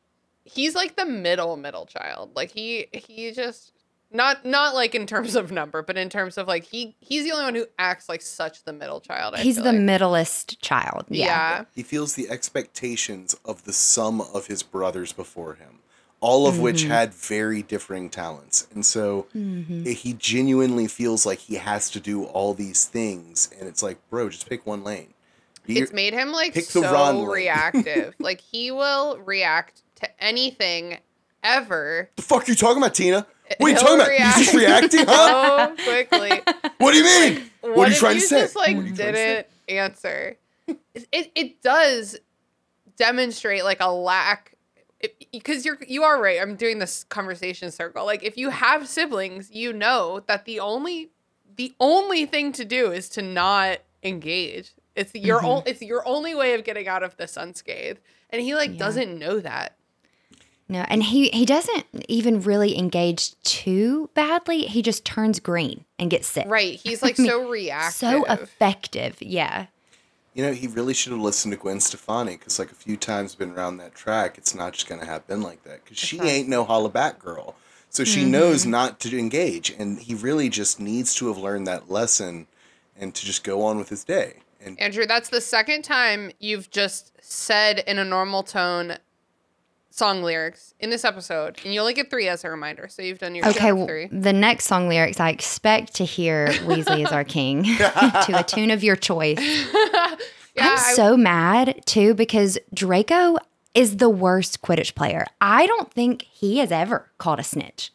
he's like the middle middle child. Like he he just not not like in terms of number, but in terms of like he he's the only one who acts like such the middle child. I He's the like. middlest child. yeah. Yeah. He feels the expectations of the sum of his brothers before him, all of which Mm-hmm. had very differing talents. And so Mm-hmm. he genuinely feels like he has to do all these things. And it's like, bro, just pick one lane. It's made him like so reactive. like he will react to anything ever the fuck are you talking about, Tina? What are you talking about? He's just reacting, huh? so quickly. What do you mean? What, What, are you trying you to say? just like What are you trying to say? didn't answer? It it does demonstrate like a lack because you're you are right. I'm doing this conversation circle. Like if you have siblings, you know that the only the only thing to do is to not engage. It's your Mm-hmm. own it's your only way of getting out of this unscathed. And he like Yeah. doesn't know that. No, and he he doesn't even really engage too badly. He just turns green and gets sick. Right. He's like I mean, so reactive. So effective. Yeah. You know, he really should have listened to Gwen Stefani because, like, a few times been around that track, it's not just going to happen like that because she ain't no holla back girl. So she knows not to engage. And he really just needs to have learned that lesson and to just go on with his day. And Andrew, that's the second time you've just said in a normal tone song lyrics in this episode, and you only get three as a reminder. So you've done your Okay, okay, well, three. the next song lyrics I expect to hear Weasley is our king to a tune of your choice. Yeah, I'm I- so mad too because Draco is the worst Quidditch player. I don't think he has ever caught a snitch.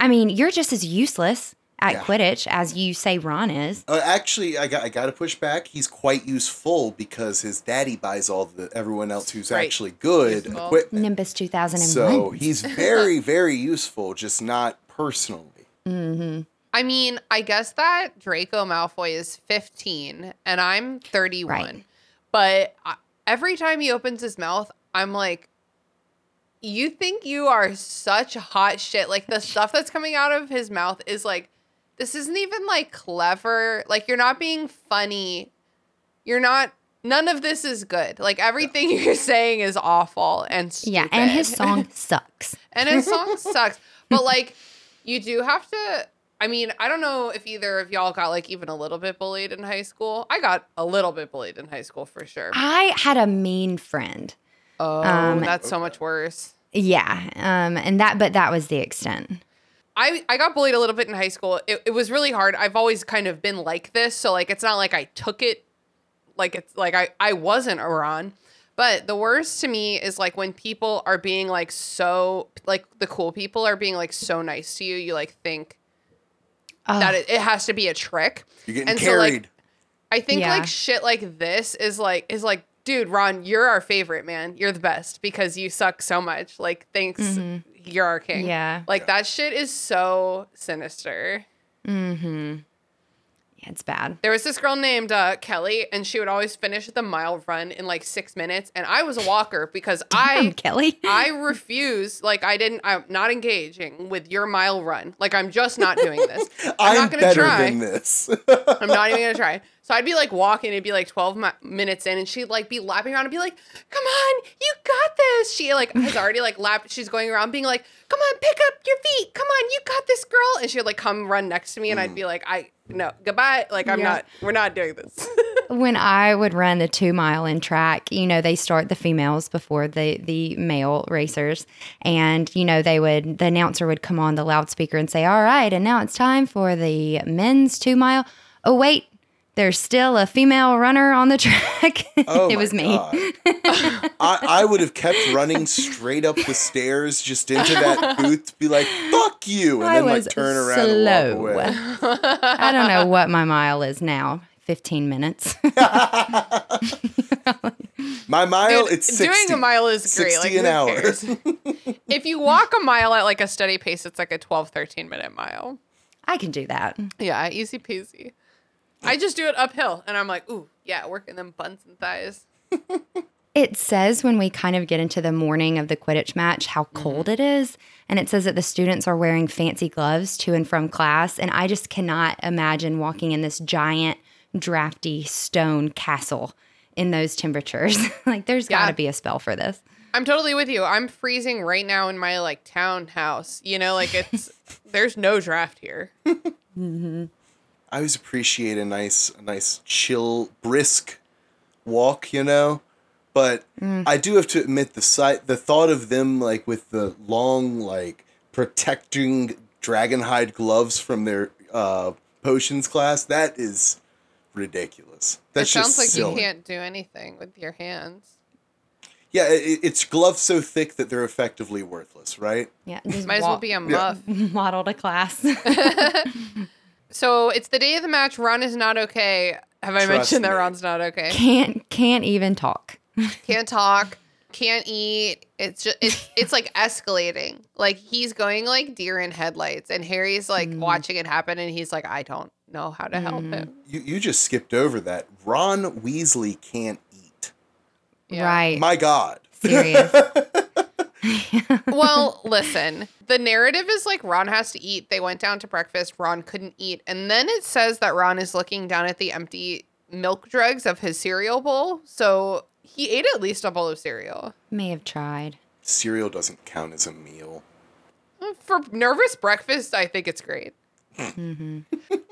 I mean, you're just as useless at Yeah. Quidditch as you say Ron is. uh, actually, I got I got to push back. He's quite useful because his daddy buys all the everyone else who's Right. actually good Useful. equipment. Nimbus 2001. So he's very, very useful, just not personally. Hmm. I mean, I guess that Draco Malfoy is 15 and I'm 31. Right. But every time he opens his mouth, I'm like, you think you are such hot shit. Like the stuff that's coming out of his mouth is like, this isn't even like clever. Like you're not being funny. You're not. None of this is good. Like everything you're saying is awful and stupid. yeah, and his song sucks. and his song sucks. But like, you do have to. I mean, I don't know if either of y'all got like even a little bit bullied in high school. I got a little bit bullied in high school for sure. I had a mean friend. Oh, Um, that's so much worse. Yeah, um, and that, but that was the extent. I, I got bullied a little bit in high school. It, it was really hard. I've always kind of been like this. So, like, it's not like I took it like it's like I, I wasn't around. But the worst to me is like when people are being like so, like the cool people are being like so nice to you. You like think Ugh. that it, it has to be a trick. You're getting And so, like, carried. I think Yeah. like shit like this is like is like, dude, Ron, you're our favorite man. You're the best because you suck so much. Like, thanks, mm-hmm. You're our king. Yeah. Like that shit is so sinister. Mm-hmm. Yeah, it's bad. There was this girl named uh, Kelly, and she would always finish the mile run in like six minutes. And I was a walker because Damn, I Kelly. I refuse. Like I didn't. I'm not engaging with your mile run. Like I'm just not doing this. I'm, I'm, not gonna better try. than this. I'm not even gonna try. So I'd be like walking, it'd be like 12 mi- minutes in, and she'd like be lapping around and be like, "Come on, you got this." She like has already like lapped. She's going around being like, "Come on, pick up your feet. Come on, you got this, girl." And she'd like come run next to me, and I'd be like, "I no, goodbye. Like I'm Yeah. not. We're not doing this." when I would run the two mile in track, you know, they start the females before the the male racers, and you know they would the announcer would come on the loudspeaker and say, "All right, and now it's time for the men's two mile." Oh wait, there's still a female runner on the track. Oh it was me. I, I would have kept running straight up the stairs just into that booth to be like, fuck you. And I then was like turn around and slow. walk away. I don't know what my mile is now. 15 minutes. My mile, Dude, it's 60. doing a mile is great. 60 like an hour. if you walk a mile at like a steady pace, it's like a 12, 13 minute mile. I can do that. Yeah, easy peasy. I just do it uphill, and I'm like, ooh, yeah, working them buns and thighs. It says when we kind of get into the morning of the Quidditch match how mm-hmm. cold it is. And it says that the students are wearing fancy gloves to and from class. And I just cannot imagine walking in this giant, drafty stone castle in those temperatures. like, there's got to be a spell for this. I'm totally with you. I'm freezing right now in my like townhouse. You know, like it's there's no draft here. Mm-hmm. Mm-hmm. I always appreciate a nice, a nice chill, brisk walk, you know. But I do have to admit the sight, the thought of them like with the long, like protecting dragonhide gloves from their uh, potions class, that is ridiculous. That's it sounds just like silly. you can't do anything with your hands. Yeah, it, it's gloves so thick that they're effectively worthless, right? Yeah. Just Might as well be a muff. waddle to class. So it's the day of the match. Ron is not okay. Have I Trust mentioned that. Ron's not okay? can't can't even talk. Can't talk. Can't eat. It's just it's it's like escalating. Like he's going like deer in headlights, and Harry's like Mm. watching it happen, and he's like, I don't know how to help him. You you just skipped over that. Ron Weasley can't eat. Yeah. Right. My God. Serious. well, listen. The narrative is like Ron has to eat. They went down to breakfast. Ron couldn't eat. And then it says that Ron is looking down at the empty milk dregs of his cereal bowl. So he ate at least a bowl of cereal. May have tried. Cereal doesn't count as a meal. Mm, for nervous breakfast, I think it's great. Mm-hmm.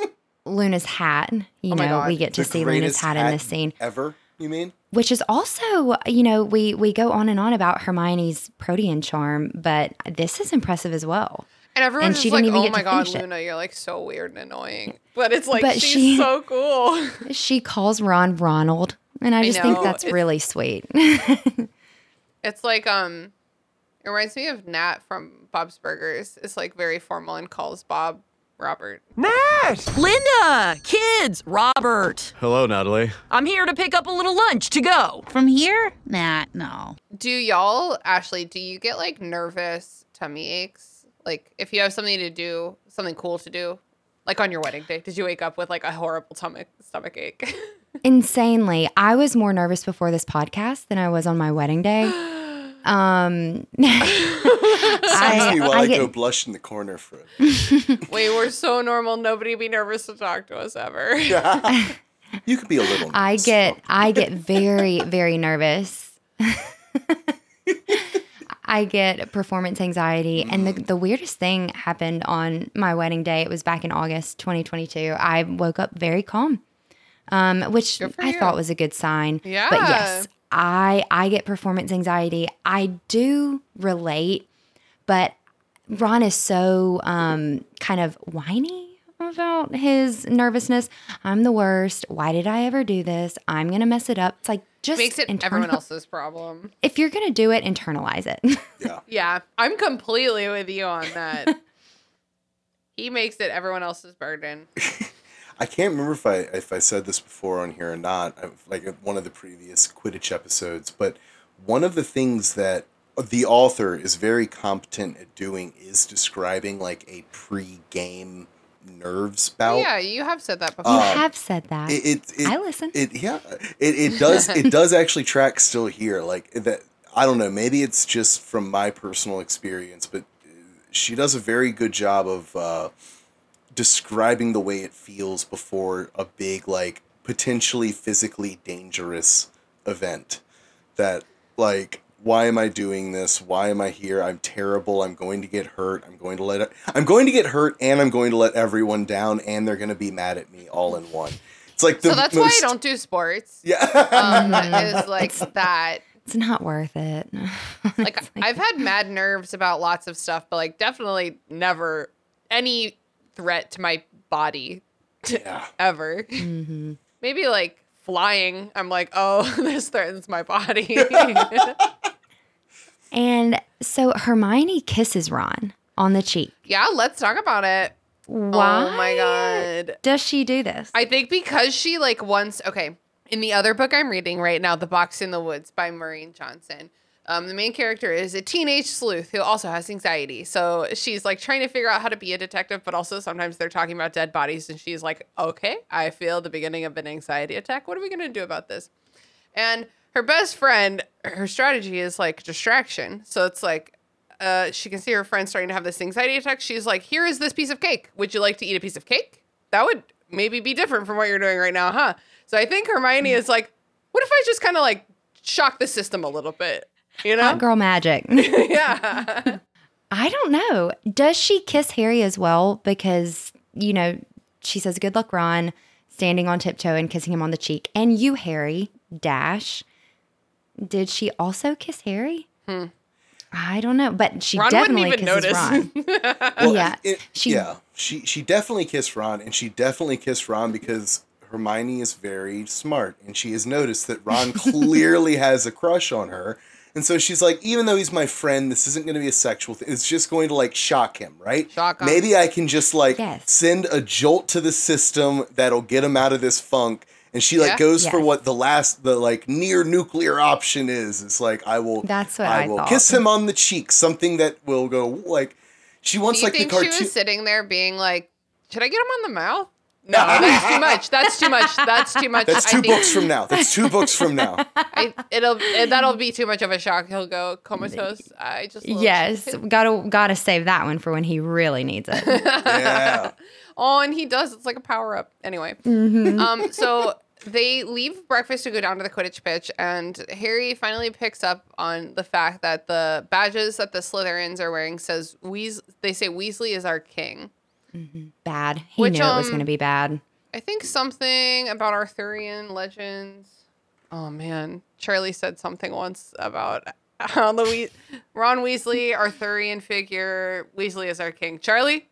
Luna's hat. You Oh know, God. we get to The see Luna's greatest hat, in this scene, Ever, you mean? Which is also, you know, we we go on and on about Hermione's protean charm, but this is impressive as well. And everyone's And she didn't even oh get my to God, finish it. Luna, you're like so weird and annoying. But it's like, But she's she- so cool. She calls Ron Ronald, and I I just think that's it's- really sweet. It's like, um, it reminds me of Nat from Bob's Burgers. It's like very formal and calls Bob Robert. Matt! Linda, kids, Robert. Hello, Natalie. I'm here to pick up a little lunch to go. From here? Nah, no. Do y'all, Ashley, do you get like nervous tummy aches? Like if you have something to do, something cool to do, like on your wedding day, did you wake up with like a horrible stomach stomach ache? Insanely, I was more nervous before this podcast than I was on my wedding day. Um, Excuse I, me while I I, get go blush in the corner for it. we were so normal. Nobody be nervous to talk to us ever. You could be a little. I get I get very very nervous. I get performance anxiety and the the weirdest thing happened on my wedding day. It was back in August 2022. I woke up very calm. Um which I you. thought was a good sign. Yeah. But yes, I I get performance anxiety. I do relate, but Ron is so um kind of whiny about his nervousness. I'm the worst. Why did I ever do this? I'm gonna mess it up. It's like just Makes it internal- everyone else's problem. If you're gonna do it, internalize it. Yeah. Yeah, I'm completely with you on that. he makes it everyone else's burden. I can't remember if I if I said this before on here or not, uh, like one of the previous Quidditch episodes. But one of the things that the author is very competent at doing is describing like a pre-game nerves bout. yeah, you have said that before. you Um, have said that. It, it, it I listen. It yeah, it, it does it does actually track still here. Like that, I don't know. Maybe it's just from my personal experience, but uh, she does a very good job of uh, describing the way it feels before a big, like potentially physically dangerous event. That like. Why am I doing this? Why am I here? I'm terrible. I'm going to get hurt. I'm going to let it, I'm going to get hurt and I'm going to let everyone down and they're going to be mad at me all in one. It's like the so that's most, why I don't do sports. yeah. Um, is like that. it's not worth it. Like It's I've had mad nerves about lots of stuff, but like definitely never any threat to my body yeah. ever. Mhm. Maybe like flying. I'm like, oh, this threatens my body. And so Hermione kisses Ron on the cheek. yeah, let's talk about it. Why? Oh my god. Does she do this? I think because she like once okay in the other book I'm reading right now, The Box in the Woods by Maureen Johnson. Um, the main character is a teenage sleuth who also has anxiety. So she's like trying to figure out how to be a detective, but also sometimes they're talking about dead bodies, and she's like, "Okay, I feel the beginning of an anxiety attack. What are we gonna do about this?" And her best friend, her strategy is like distraction. So it's like uh, she can see her friend starting to have this anxiety attack. She's like, "Here is this piece of cake. Would you like to eat a piece of cake?" That would maybe be different from what you're doing right now, huh? So I think Hermione is like, "What if I just kind of like shock the system a little bit?" You know? Hot girl magic. yeah. I don't know. Does she kiss Harry as well? Because, you know, she says, Good luck, Ron, standing on tiptoe and kissing him on the cheek. And you, Harry, dash. Did she also kiss Harry? I don't know. But she Hmm. Ron definitely even kisses notice. Ron. Well, yeah. it- she, yeah, she she definitely kissed Ron, and she definitely kissed Ron because Hermione is very smart, and she has noticed that Ron clearly has a crush on her, and so she's like, even though he's my friend, this isn't going to be a sexual thing. It's just going to like shock him, right? Shock him. Maybe I can just like Yes. send a jolt to the system that'll get him out of this funk. And she like Yeah. goes for what the last the like near nuclear option is. It's like I will That's what I will thought. kiss him on the cheek, something that will go like she wants Do you like think the cartoon. she was sitting there being like, "Should I get him on the mouth?" No, that's too much. That's too much. That's too much. That's I two think books from now. That's two books from now. I, it'll it, that'll be too much of a shock. He'll go comatose. I just love yes. it. Gotta, gotta save that one for when he really needs it. Yeah. Oh, and he does. It's like a power up. Anyway, Mm-hmm. um, so they leave breakfast to go down to the Quidditch pitch, and Harry finally picks up on the fact that the badges that the Slytherins are wearing says Weas. They say Weasley is our king. Bad. He Which, knew it was um, going to be bad. I think something about Arthurian legends. Oh man, Charlie said something once about how the Ron Weasley, Arthurian figure. Weasley is our king. Charlie,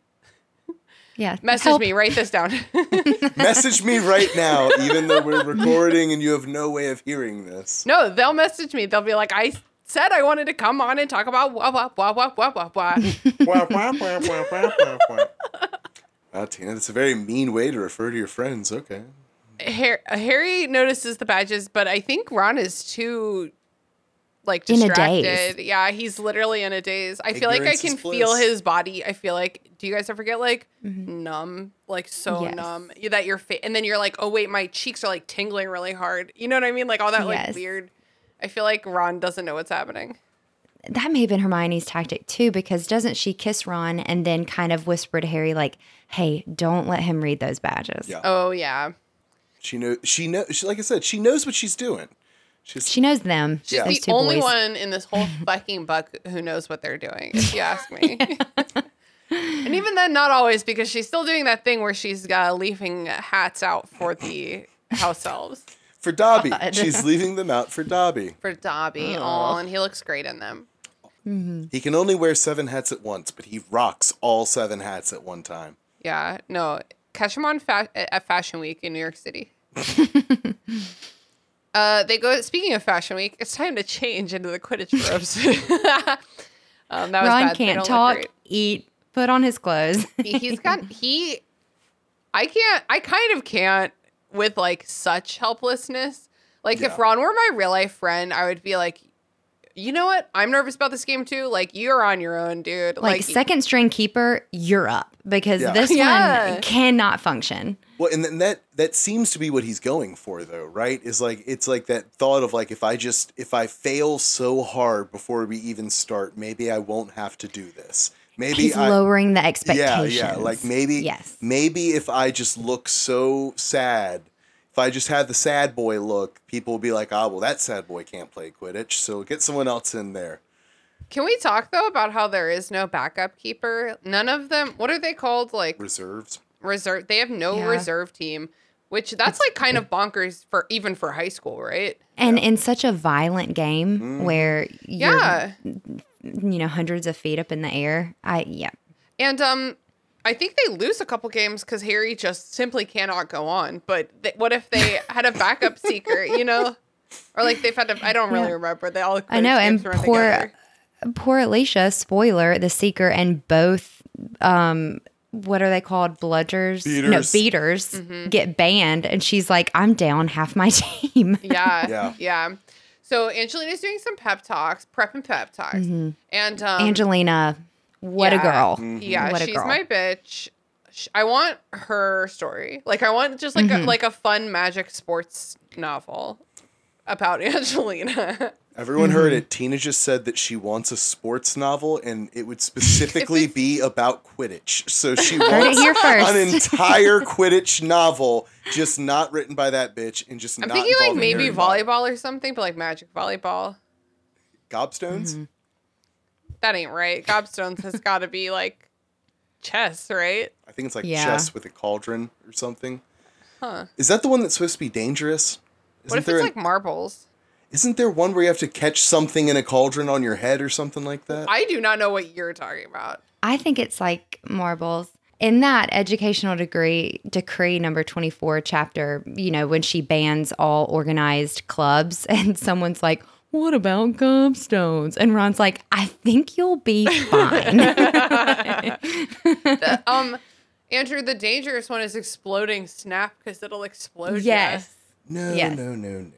Yeah. message help. me. Write this down. Message me right now, even though we're recording and you have no way of hearing this. no, they'll message me. They'll be like, I said I wanted to come on and talk about wah wah wah wah wah wah wah. Wah, wah, wah, wah, wah, wah, wah. Wow, Tina, that's a very mean way to refer to your friends. Okay. Har- Harry notices the badges, but I think Ron is too like In a distracted. daze. Yeah, he's literally in a daze. I feel like I can feel his body. I feel like do you guys ever get like numb, like so Mm-hmm. Yes. numb that your face, and then you're like, oh wait, my cheeks are like tingling really hard. You know what I mean? Like all that like weird. I feel like Ron doesn't know what's happening. That may have been Hermione's tactic too, because doesn't she kiss Ron and then kind of whisper to Harry, like, hey, don't let him read those badges? Yeah. Oh yeah, She knows. She knows. She, like I said, she knows what she's doing. She's She knows them. she's those the only boys. one in this whole fucking book who knows what they're doing. If you ask me. And even then, not always, because she's still doing that thing where she's uh, leaving hats out for the house elves for Dobby. She's leaving them out for Dobby. for Dobby. Oh, and he looks great in them. He can only wear seven hats at once, but he rocks all seven hats at one time. Yeah, no, catch him on fa- at Fashion Week in New York City. uh, they go. Speaking of Fashion Week, it's time to change into the Quidditch robes. um, that was Ron bad. Can't talk, eat, put on his clothes. He- He's got he. I can't. I kind of can't with like such helplessness. Like if Ron were my real life friend, I would be like, you know what? I'm nervous about this game too. Like you're on your own, dude. like, second string keeper, you're up because Yeah. this Yeah. one cannot function. Well, and then that that seems to be what he's going for, though, right? Is like it's like that thought of like if I just if I fail so hard before we even start, maybe I won't have to do this. Maybe He's I, lowering the expectations. yeah, yeah. Like maybe, Yes. maybe if I just look so sad, if I just have the sad boy look, people will be like, "Ah, well, that sad boy can't play Quidditch, so get someone else in there." Can we talk though about how there is no backup keeper? None of them. What are they called? Like Reserves. reserve. They have no Yeah. reserve team, which that's like kind of bonkers for even for high school, right? And in such a violent game Mm-hmm. where you're, Yeah. you know, hundreds of feet up in the air. I, yeah. And um, I think they lose a couple games because Harry just simply cannot go on. But th- what if they had a backup seeker? You know, or like they've had to. I don't really Yeah. remember. They all. I know, and poor- together. Poor Alicia, spoiler, the seeker and both um what are they called? Bludgers? No, Beaters. beaters Mm-hmm. get banned and she's like, I'm down half my team. Yeah, Yeah. yeah, So Angelina's doing some pep talks, prep and pep talks, and um, Angelina, what a yeah, girl. Yeah, What a she's girl. my bitch. I want her story. Like I want just like Mm-hmm. a, like a fun magic sports novel. about Angelina. Everyone heard Mm-hmm. it. Tina just said that she wants a sports novel, and it would specifically be about Quidditch. So she wants an entire Quidditch novel, just not written by that bitch, and just I'm not thinking like maybe volleyball or something, but like magic volleyball. Gobstones. Mm-hmm. That ain't right. Gobstones has got to be like chess, right? I think it's like Yeah. chess with a cauldron or something. Huh. Is that the one that's supposed to be dangerous? What if there it's an- like marbles? Isn't there one where you have to catch something in a cauldron on your head or something like that? I do not know what you're talking about. I think it's like marbles. In that educational degree decree number 24 chapter, you know, when she bans all organized clubs and someone's like, "What about gobstones?" and Ron's like, "I think you'll be fine." The- um, Andrew, the dangerous one is exploding snap because it'll explode. you. yes. no, Yes. no, no, no,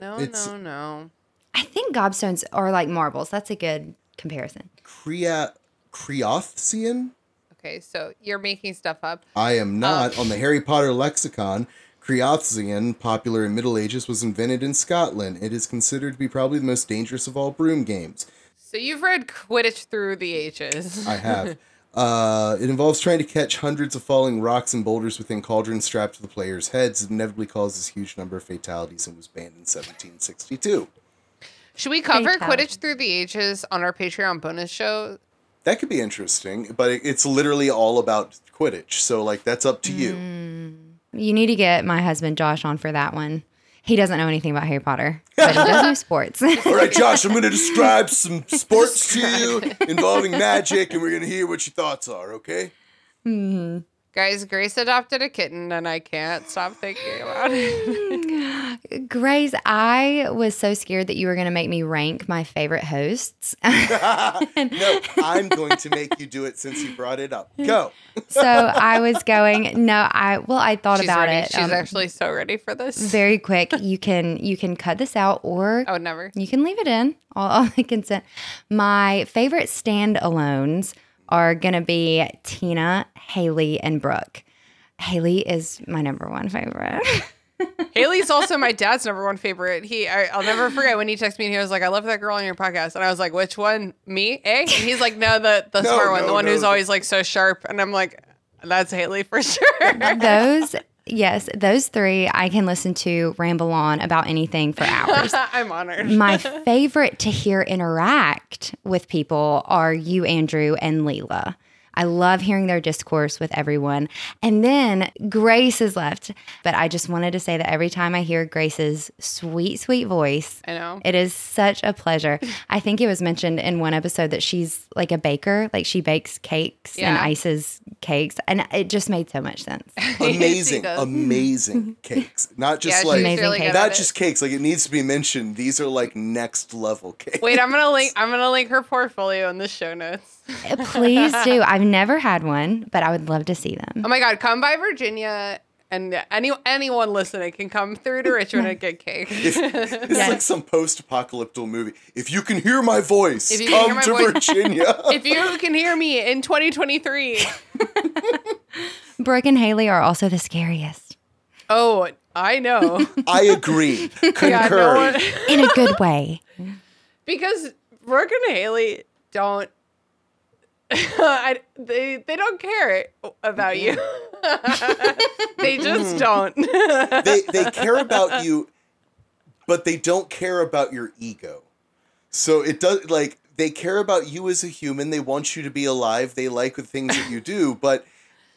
No, It's no, no. I think gobstones are like marbles. That's a good comparison. Crea- Creaothceann? Okay, so you're making stuff up. I am not. On the Harry Potter lexicon, Creaothceann, popular in Middle Ages, was invented in Scotland. It is considered to be probably the most dangerous of all broom games. So you've read Quidditch through the ages. I have. Uh, it involves trying to catch hundreds of falling rocks and boulders within cauldrons strapped to the players' heads. It inevitably causes a huge number of fatalities and was banned in 1762. Should we cover Fatality. Quidditch through the ages on our Patreon bonus show? That could be interesting, but it's literally all about Quidditch. So, like, that's up to you. You need to get my husband Josh on for that one. He doesn't know anything about Harry Potter, but he does know sports. All right, Josh, I'm going to describe some sports to you involving magic, and we're going to hear what your thoughts are, okay? Mm-hmm. Guys, Grace adopted a kitten and I can't stop thinking about it. Grace, I was so scared that you were going to make me rank my favorite hosts. No, I'm going to make you do it since you brought it up. Go. so I was going, no, I, well, I thought She's about ready. it. She's um, actually so ready for this. very quick. You can, you can cut this out or I would never. you can leave it in. All, all the consent. My favorite standalones are going to be Tina, Haley, and Brooke. Haley is my number one favorite. Haley's also my dad's number one favorite. He, I, I'll never forget when he texted me and he was like, "I love that girl on your podcast," and I was like, "Which one? Me? Eh?" And he's like, "No, the the No, smart one, the no, one who's no. always like so sharp." And I'm like, "That's Haley for sure." those, yes, those three I can listen to ramble on about anything for hours. I'm honored. My favorite to hear interact with people are you, Andrew, and Leela. I love hearing their discourse with everyone. And then Grace is left. But I just wanted to say that every time I hear Grace's sweet, sweet voice, I know. it is such a pleasure. I think it was mentioned in one episode that she's like a baker, like she bakes cakes and ices cakes. And it just made so much sense. Amazing, amazing cakes. Not just she's like, Amazing really cake. not at it. just cakes. Like, it needs to be mentioned. These are like next level cakes. Wait, I'm gonna link. I'm gonna link her portfolio in the show notes. Please do. I've never had one, but I would love to see them. Oh my god, come by Virginia, and any anyone listening can come through to Richmond and get cake. It's like some post-apocalyptic movie. If you can hear my voice, If you can come hear my to voice- Virginia. if you can hear me in 2023, Brooke and Haley are also the scariest oh, I know. I agree. Concur. Yeah, no one, in a good way. because Brooke and Haley don't. I, they they don't care about you. they just mm-hmm. don't. they they care about you, but they don't care about your ego. So it does like they care about you as a human. They want you to be alive. They like the things that you do, but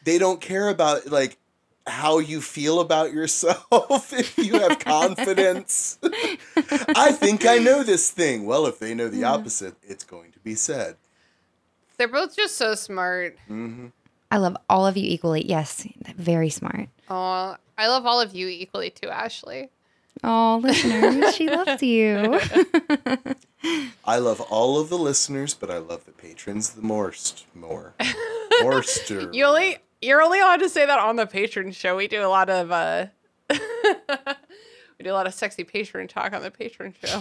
they don't care about like how you feel about yourself if you have confidence. I think I know this thing. Well, if they know the mm-hmm. opposite, it's going to be said. They're both just so smart. I love all of you equally. Yes, very smart. Oh, I love all of you equally too, Ashley. Oh, listeners, she loves you. I love all of the listeners, but I love the patrons the most. More. Morster. You only you're only allowed to say that on the patron show. We do a lot of uh we do a lot of sexy patron talk on the patron show.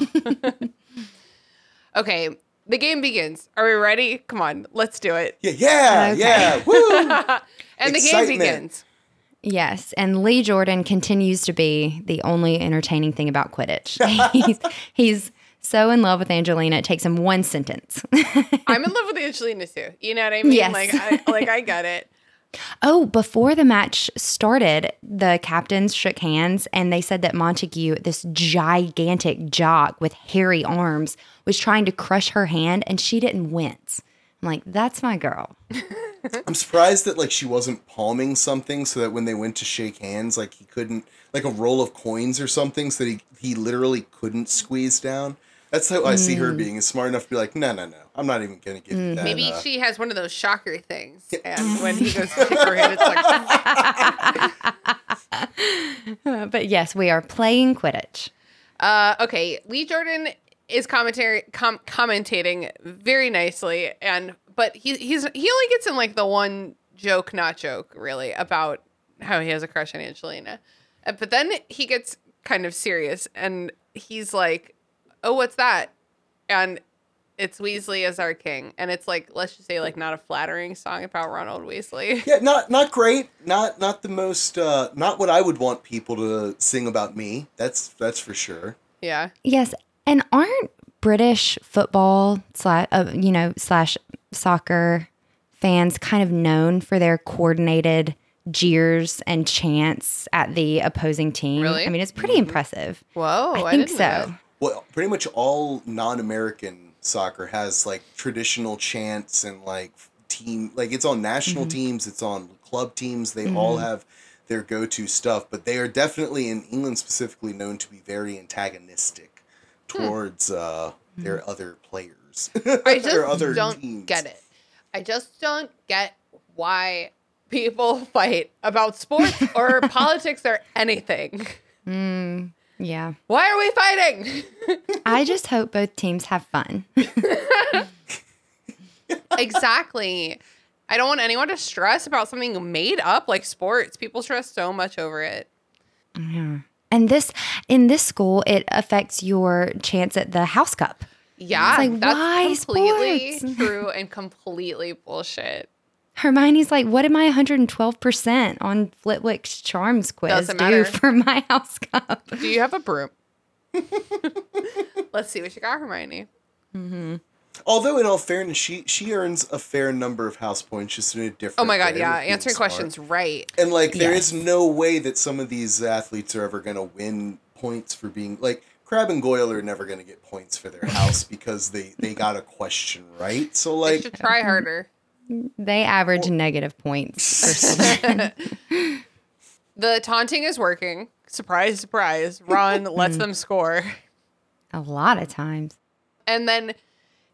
okay, the game begins. Are we ready? Come on, let's do it. Yeah, yeah, Okay. yeah. Woo! And the game begins. Yes, and Lee Jordan continues to be the only entertaining thing about Quidditch. he's, he's so in love with Angelina. It takes him one sentence. I'm in love with Angelina too. You know what I mean? Yes. Like, I, like I get it. Oh, before the match started, the captains shook hands and they said that Montague, this gigantic jock with hairy arms, was trying to crush her hand and she didn't wince. I'm like, that's my girl. I'm surprised that like she wasn't palming something so that when they went to shake hands, like he couldn't like a roll of coins or something, so that he he literally couldn't squeeze down. That's how I see her being is smart enough to be like, no, no, no, I'm not even gonna give you that. Maybe uh, she has one of those shocker things, and when he goes to kick her hand, it's like, but yes, we are playing Quidditch. uh, okay. Lee Jordan is commentary com- commentating very nicely, and but he he's he only gets in like the one joke, not joke, really about how he has a crush on Angelina, Uh, but then he gets kind of serious, and he's like, "Oh, what's that?" and it's Weasley as our king, and it's like let's just say like not a flattering song about Ronald Weasley. Yeah, not not great. Not not the most. Uh, not what I would want people to sing about me. That's that's for sure. yeah. Yes, and aren't British football slash uh, you know slash soccer fans kind of known for their coordinated jeers and chants at the opposing team? Really? I mean, it's pretty impressive. Whoa, I I, think didn't so. know that. Well, pretty much all non-American soccer has like traditional chants and like team. Like it's on national mm-hmm. teams. It's on club teams. They all mm-hmm. have their go-to stuff, but they are definitely in England specifically known to be very antagonistic hmm. towards uh, their hmm. other players. I just other don't teams. get it. I just don't get why people fight about sports or politics or anything. Hmm. Yeah, Why are we fighting? I just hope both teams have fun. exactly. I don't want anyone to stress about something made up like sports. People stress so much over it. Yeah. And this in this school, it affects your chance at the House Cup. Yeah, it's like, that's why completely sports? true and completely bullshit. Hermione's like, what am I 112% on Flitwick's Charms quiz do for my house cup? Do you have a broom? Let's see what you got, Hermione. Mm-hmm. Although, in all fairness, she she earns a fair number of house points just in a different. Oh my god, way yeah, with being answering smart. questions right. And like, there is Yes. no way that some of these athletes are ever going to win points for being like Crabbe and Goyle are never going to get points for their house because they they got a question right. So You like, should try harder. They average negative points. The taunting is working. Surprise, surprise. Ron lets them score. a lot of times. And then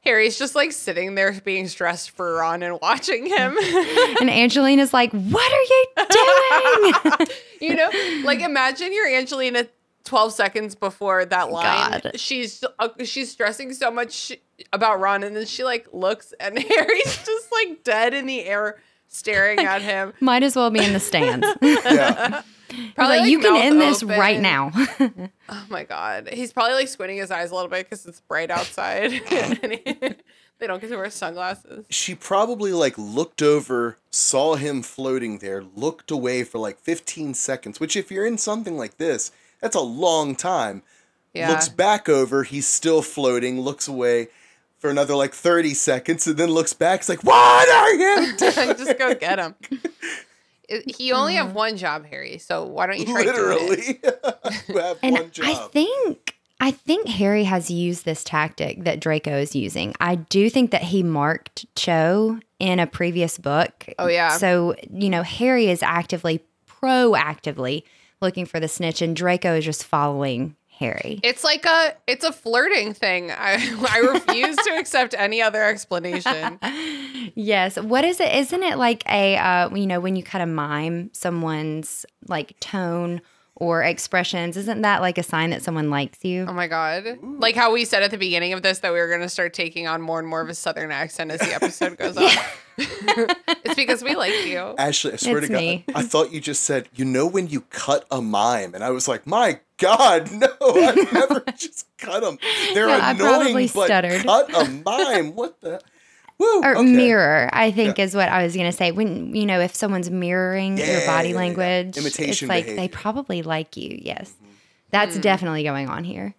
Harry's just like sitting there being stressed for Ron and watching him. And Angelina's like, what are you doing? you know, like imagine you're Angelina 12 seconds before that line. God. She's uh, she's stressing so much about Ron and then she like looks and Harry's just like dead in the air staring at him. Might as well be in the stands. yeah, Probably like, like, you can mouth end this right now. Oh my god. He's probably like squinting his eyes a little bit because it's bright outside. And they don't get to wear sunglasses. she probably like looked over, saw him floating there, looked away for like 15 seconds. Which, if you're in something like this, that's a long time. Yeah. Looks back over, he's still floating. Looks away. For another like 30 seconds, and then looks back. It's like, What are you doing? just go get him. He only have one job, Harry. So why don't you try doing it? Literally. you have And one job. I think I think Harry has used this tactic that Draco is using. I do think that he marked Cho in a previous book. Oh, yeah. So, you know, Harry is actively proactively looking for the snitch and Draco is just following Harry. It's like a it's a flirting thing. I I refuse to accept any other explanation. yes. What is it? Isn't it like a uh, you know, when you kind of mime someone's like tone or expressions, isn't that like a sign that someone likes you? Oh my god. Like how we said at the beginning of this that we were going to start taking on more and more of a southern accent as the episode goes on. it's because we like you. Ashley, I swear It's to God, me. I thought you just said, you know, when you cut a mime, and I was like, my God, no, I've never just cut them. They're Yeah, I annoying, probably but stuttered. cut a mime. What the? Woo, or okay. mirror i think is what i was going to say when you know if someone's mirroring your body yeah, yeah. language Imitation it's like they behavior. Mm-hmm. probably like you yes mm-hmm. that's hmm. definitely going on here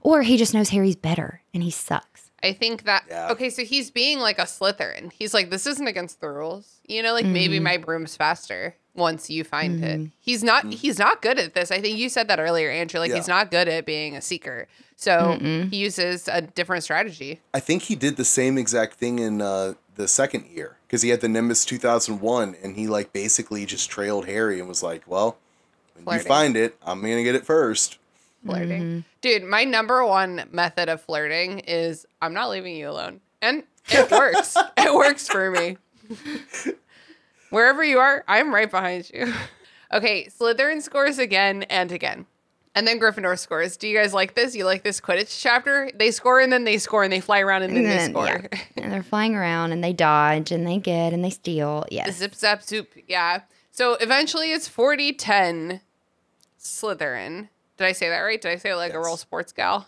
or he just knows harry's better and he sucks I think that Yeah. okay, so he's being like a Slytherin. He's like, this isn't against the rules. You know, like maybe mm-hmm. my broom's faster once you find it. Mm-hmm. He's not he's not good at this. I think you said that earlier, Andrew. Like he's not good at being a seeker. So he uses a different strategy. I think he did the same exact thing in uh, the second year because he had the Nimbus 2001 and he like basically just trailed Harry and was like, "Well, when Flirting. you find it, I'm gonna get it first. Flirting. Dude, my number one method of flirting is I'm not leaving you alone. And it works. it works for me. Wherever you are, I'm right behind you. Okay, Slytherin scores again and again. And then Gryffindor scores. Do you guys like this? You like this Quidditch chapter? They score and then they score and they fly around and then they then, score. yeah. and they're flying around and they dodge and they get and they steal yes Zip zap zoop. Yeah. So eventually it's 40 10 Slytherin. Did I say that right? Did I say it like a Yes. real sports gal?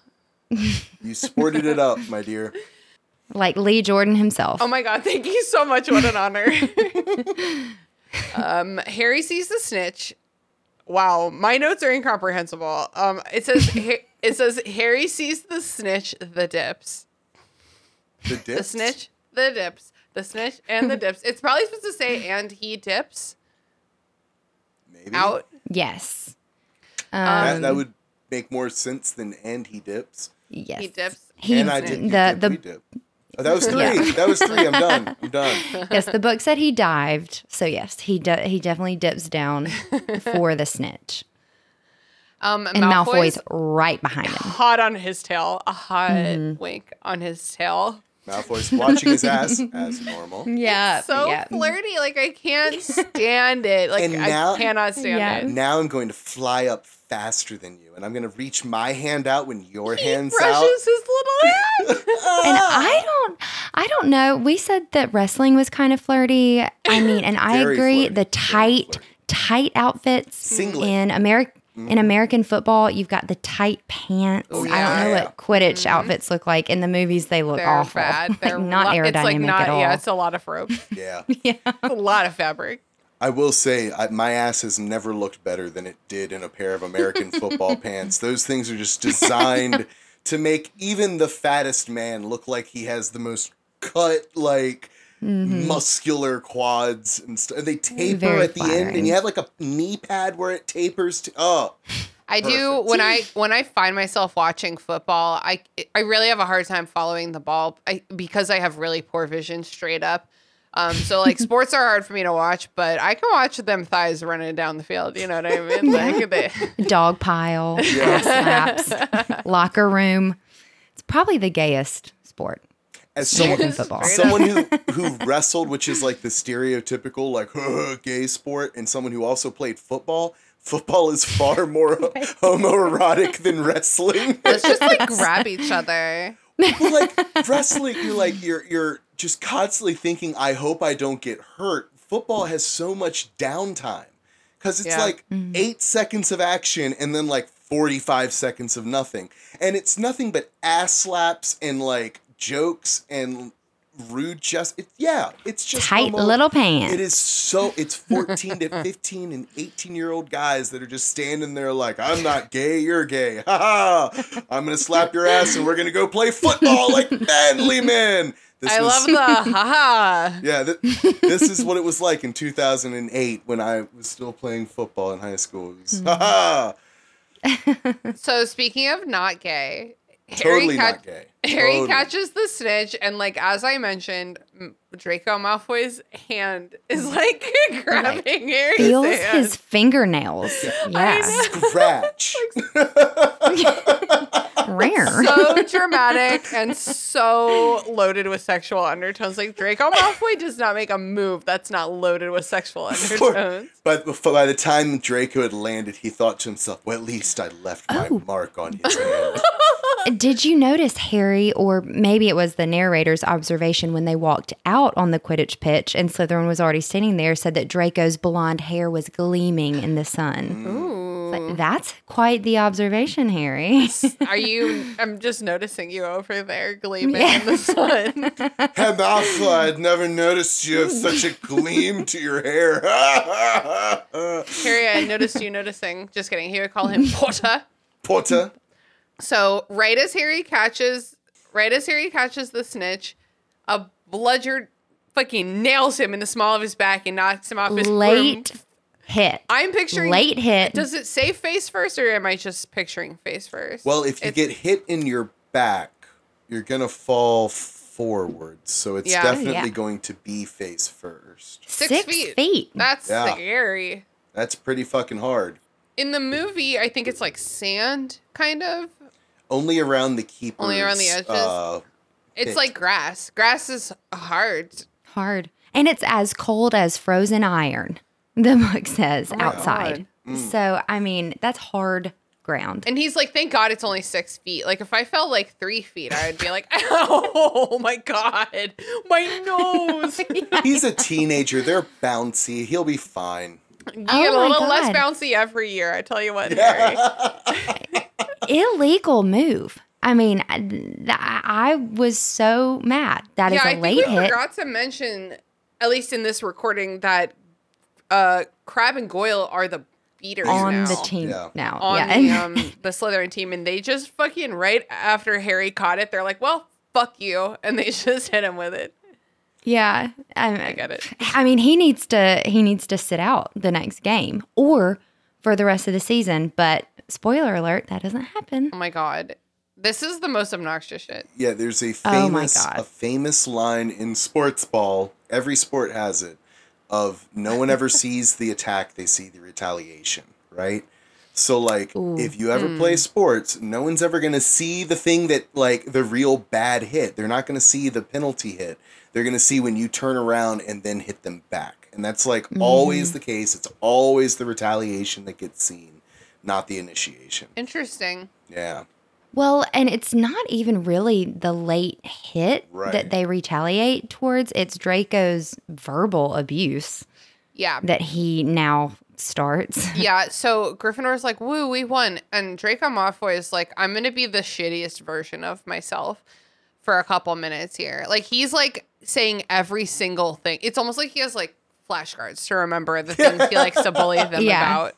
You sported it up, my dear. like lee jordan himself Oh my god, thank you so much. What an honor. um, Harry sees the snitch. Wow, my notes are incomprehensible. Um, it says it says Harry sees the snitch, the dips, The the snitch, the dips, the snitch, and the dips. It's probably supposed to say and he dips Maybe out. yes That, um, that would make more sense than and he dips. yes He dips. he and I did. The dip, the we dip. Oh, that was three. Yeah. That was three. I'm done. I'm done. yes, the book said he dived. So yes, he de- he definitely dips down for the snitch, Um, and Malfoy's, Malfoy's right behind him. hot on his tail. A hot Mm-hmm. wink on his tail. Malfoy's watching his ass as normal. Yeah, So yeah. flirty. Like I can't stand it. Like And now- I cannot stand Yeah. it. Now I'm going to fly up faster than you, and I'm going to reach my hand out when your hand's Brushes out. his little hand. And I don't, I don't know. We said that wrestling was kind of flirty. I mean, and I Very agree. flirty, The very tight, flirty. tight outfits Singlet. in America. In American football, you've got the tight pants. Oh, I don't yeah. know what Quidditch mm-hmm. outfits look like. In the movies, they look They're awful. bad. Like, They're not lo- aerodynamic It's like not. at all. Yeah, it's a lot of rope. Yeah. yeah, a lot of fabric. I will say, I, my ass has never looked better than it did in a pair of American football pants. Those things are just designed to make even the fattest man look like he has the most cut, like muscular quads and stuff. They taper Very at the end, and you have like a knee pad where it tapers to. Oh, I do when I when I find myself watching football, I I really have a hard time following the ball I, because I have really poor vision straight up. Um, so like sports are hard for me to watch, but I can watch them thighs running down the field. You know what I mean? Like they, dog pile, ass slaps, locker room. It's probably the gayest sport. As someone, football. someone who who wrestled, which is like the stereotypical like gay sport, and someone who also played football. Football is far more homoerotic than wrestling. let's just like grab each other. Well, like wrestling, you're like you're you're just constantly thinking, I hope I don't get hurt. Football has so much downtime because it's Yeah. like eight seconds of action and then like forty five seconds of nothing, and it's nothing but ass slaps and like jokes and rude just it, yeah it's just Tight homo- little pants. it is so it's 14 to 15 and 18 year old guys that are just standing there like i'm not gay you're gay ha ha. I'm gonna slap your ass and we're gonna go play football like manly men. This I was- love the haha. yeah th- this is what it was like in 2008 when i was still playing football in high school. It was, ha ha. So speaking of not gay, Harry totally catch- not gay Harry Totally. catches the snitch, and like as I mentioned, M- Draco Malfoy's hand is mm. like grabbing Harry's Feels hand. his fingernails. Yeah. scratch Rare. so dramatic and so loaded with sexual undertones. Like Draco Malfoy does not make a move that's not loaded with sexual undertones. But before, by the time Draco had landed, he thought to himself, "Well, at least I left my Oh. mark on his hand." Did you notice Harry, or maybe it was the narrator's observation when they walked out on the Quidditch pitch and Slytherin was already standing there, said that Draco's blonde hair was gleaming in the sun. Ooh. Ooh. Mm-hmm. That's quite the observation, Harry. Are you? I'm just noticing you over there gleaming in the sun. Hey, Malfoy, I'd never noticed you have such a gleam to your hair. Harry, I noticed you noticing. Just kidding. He would call him Porter. Porter. So right as Harry catches, right as Harry catches the snitch, a bludgeon fucking nails him in the small of his back and knocks him off his broom. Late hit. I'm picturing Late hit. Does it say face first, or am I just picturing face first? Well, if you It's- get hit in your back, you're gonna fall forward. So it's Yeah. definitely Yeah. going to be face first. Six feet. that's Yeah. scary. That's pretty fucking hard. In the movie, I think it's like sand, kind of. Only around the keepers. Only around the edges? Uh, It's like grass. Grass is hard. Hard. And it's as cold as frozen iron, the book says Oh outside. God. Mm. So, I mean, that's hard ground. And he's like, thank God it's only six feet. Like, if I fell like three feet, I would be like, oh my God, my nose. you he's a teenager. They're bouncy. He'll be fine. get Oh a my little less bouncy every year. I tell you what, Harry. Illegal move. I mean, I, I was so mad. that yeah, a I think late we hit. forgot to mention, at least in this recording, that uh, Crabbe and Goyle are the beaters on now. the team Yeah. now. on yeah. the um the Slytherin team, and they just fucking right after Harry caught it, they're like, "Well, fuck you," and they just hit him with it. yeah. I, I get it. I mean, he needs to he needs to sit out the next game or for the rest of the season. But spoiler alert, that doesn't happen. Oh my god, this is the most obnoxious shit. Yeah, there's a Oh famous God. a famous line in sports ball. Every sport has it. Of no one ever sees the attack, they see the retaliation, right? So like if you ever hmm. play sports, no one's ever going to see the thing that like the real bad hit. They're not going to see the penalty hit. They're going to see when you turn around and then hit them back. And that's like always mm. the case. It's always the retaliation that gets seen, not the initiation. Interesting. Yeah. Well, and it's not even really the late hit Right. that they retaliate towards. It's Draco's verbal abuse Yeah. that he now starts. Yeah, so Gryffindor's like, woo, we won. And Draco Malfoy is like, I'm going to be the shittiest version of myself for a couple minutes here. Like, he's like saying every single thing. It's almost like he has like flashcards to remember the things he likes to bully them Yeah. about.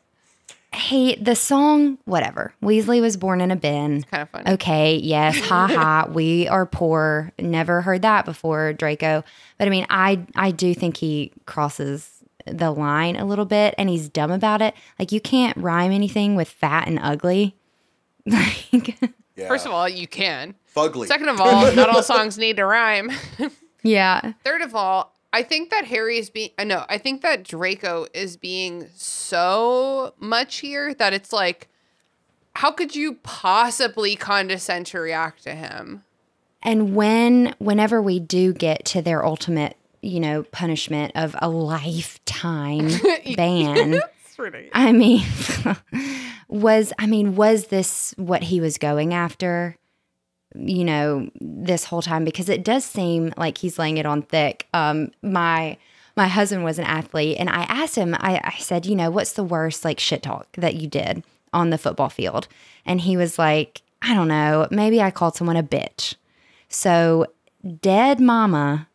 Hey, the song, whatever. Weasley was born in a bin. Kind of funny. Okay, yes, ha ha. We are poor. Never heard that before, Draco. But I mean, I I do think he crosses the line a little bit, and he's dumb about it. Like you can't rhyme anything with fat and ugly. Like, Yeah. First of all, you can. fugly. Second of all, not all songs need to rhyme. yeah, Third of all, I think that Harry is being uh, no, I think that Draco is being so much here that it's like how could you possibly condescend to react to him? and when whenever we do get to their ultimate, you know, punishment of a lifetime ban. I mean, was I mean, was this what he was going after? You know, this whole time because it does seem like he's laying it on thick. Um, my my husband was an athlete, and I asked him. I, I said, you know, what's the worst like shit talk that you did on the football field? And he was like, I don't know, maybe I called someone a bitch. So, dead mama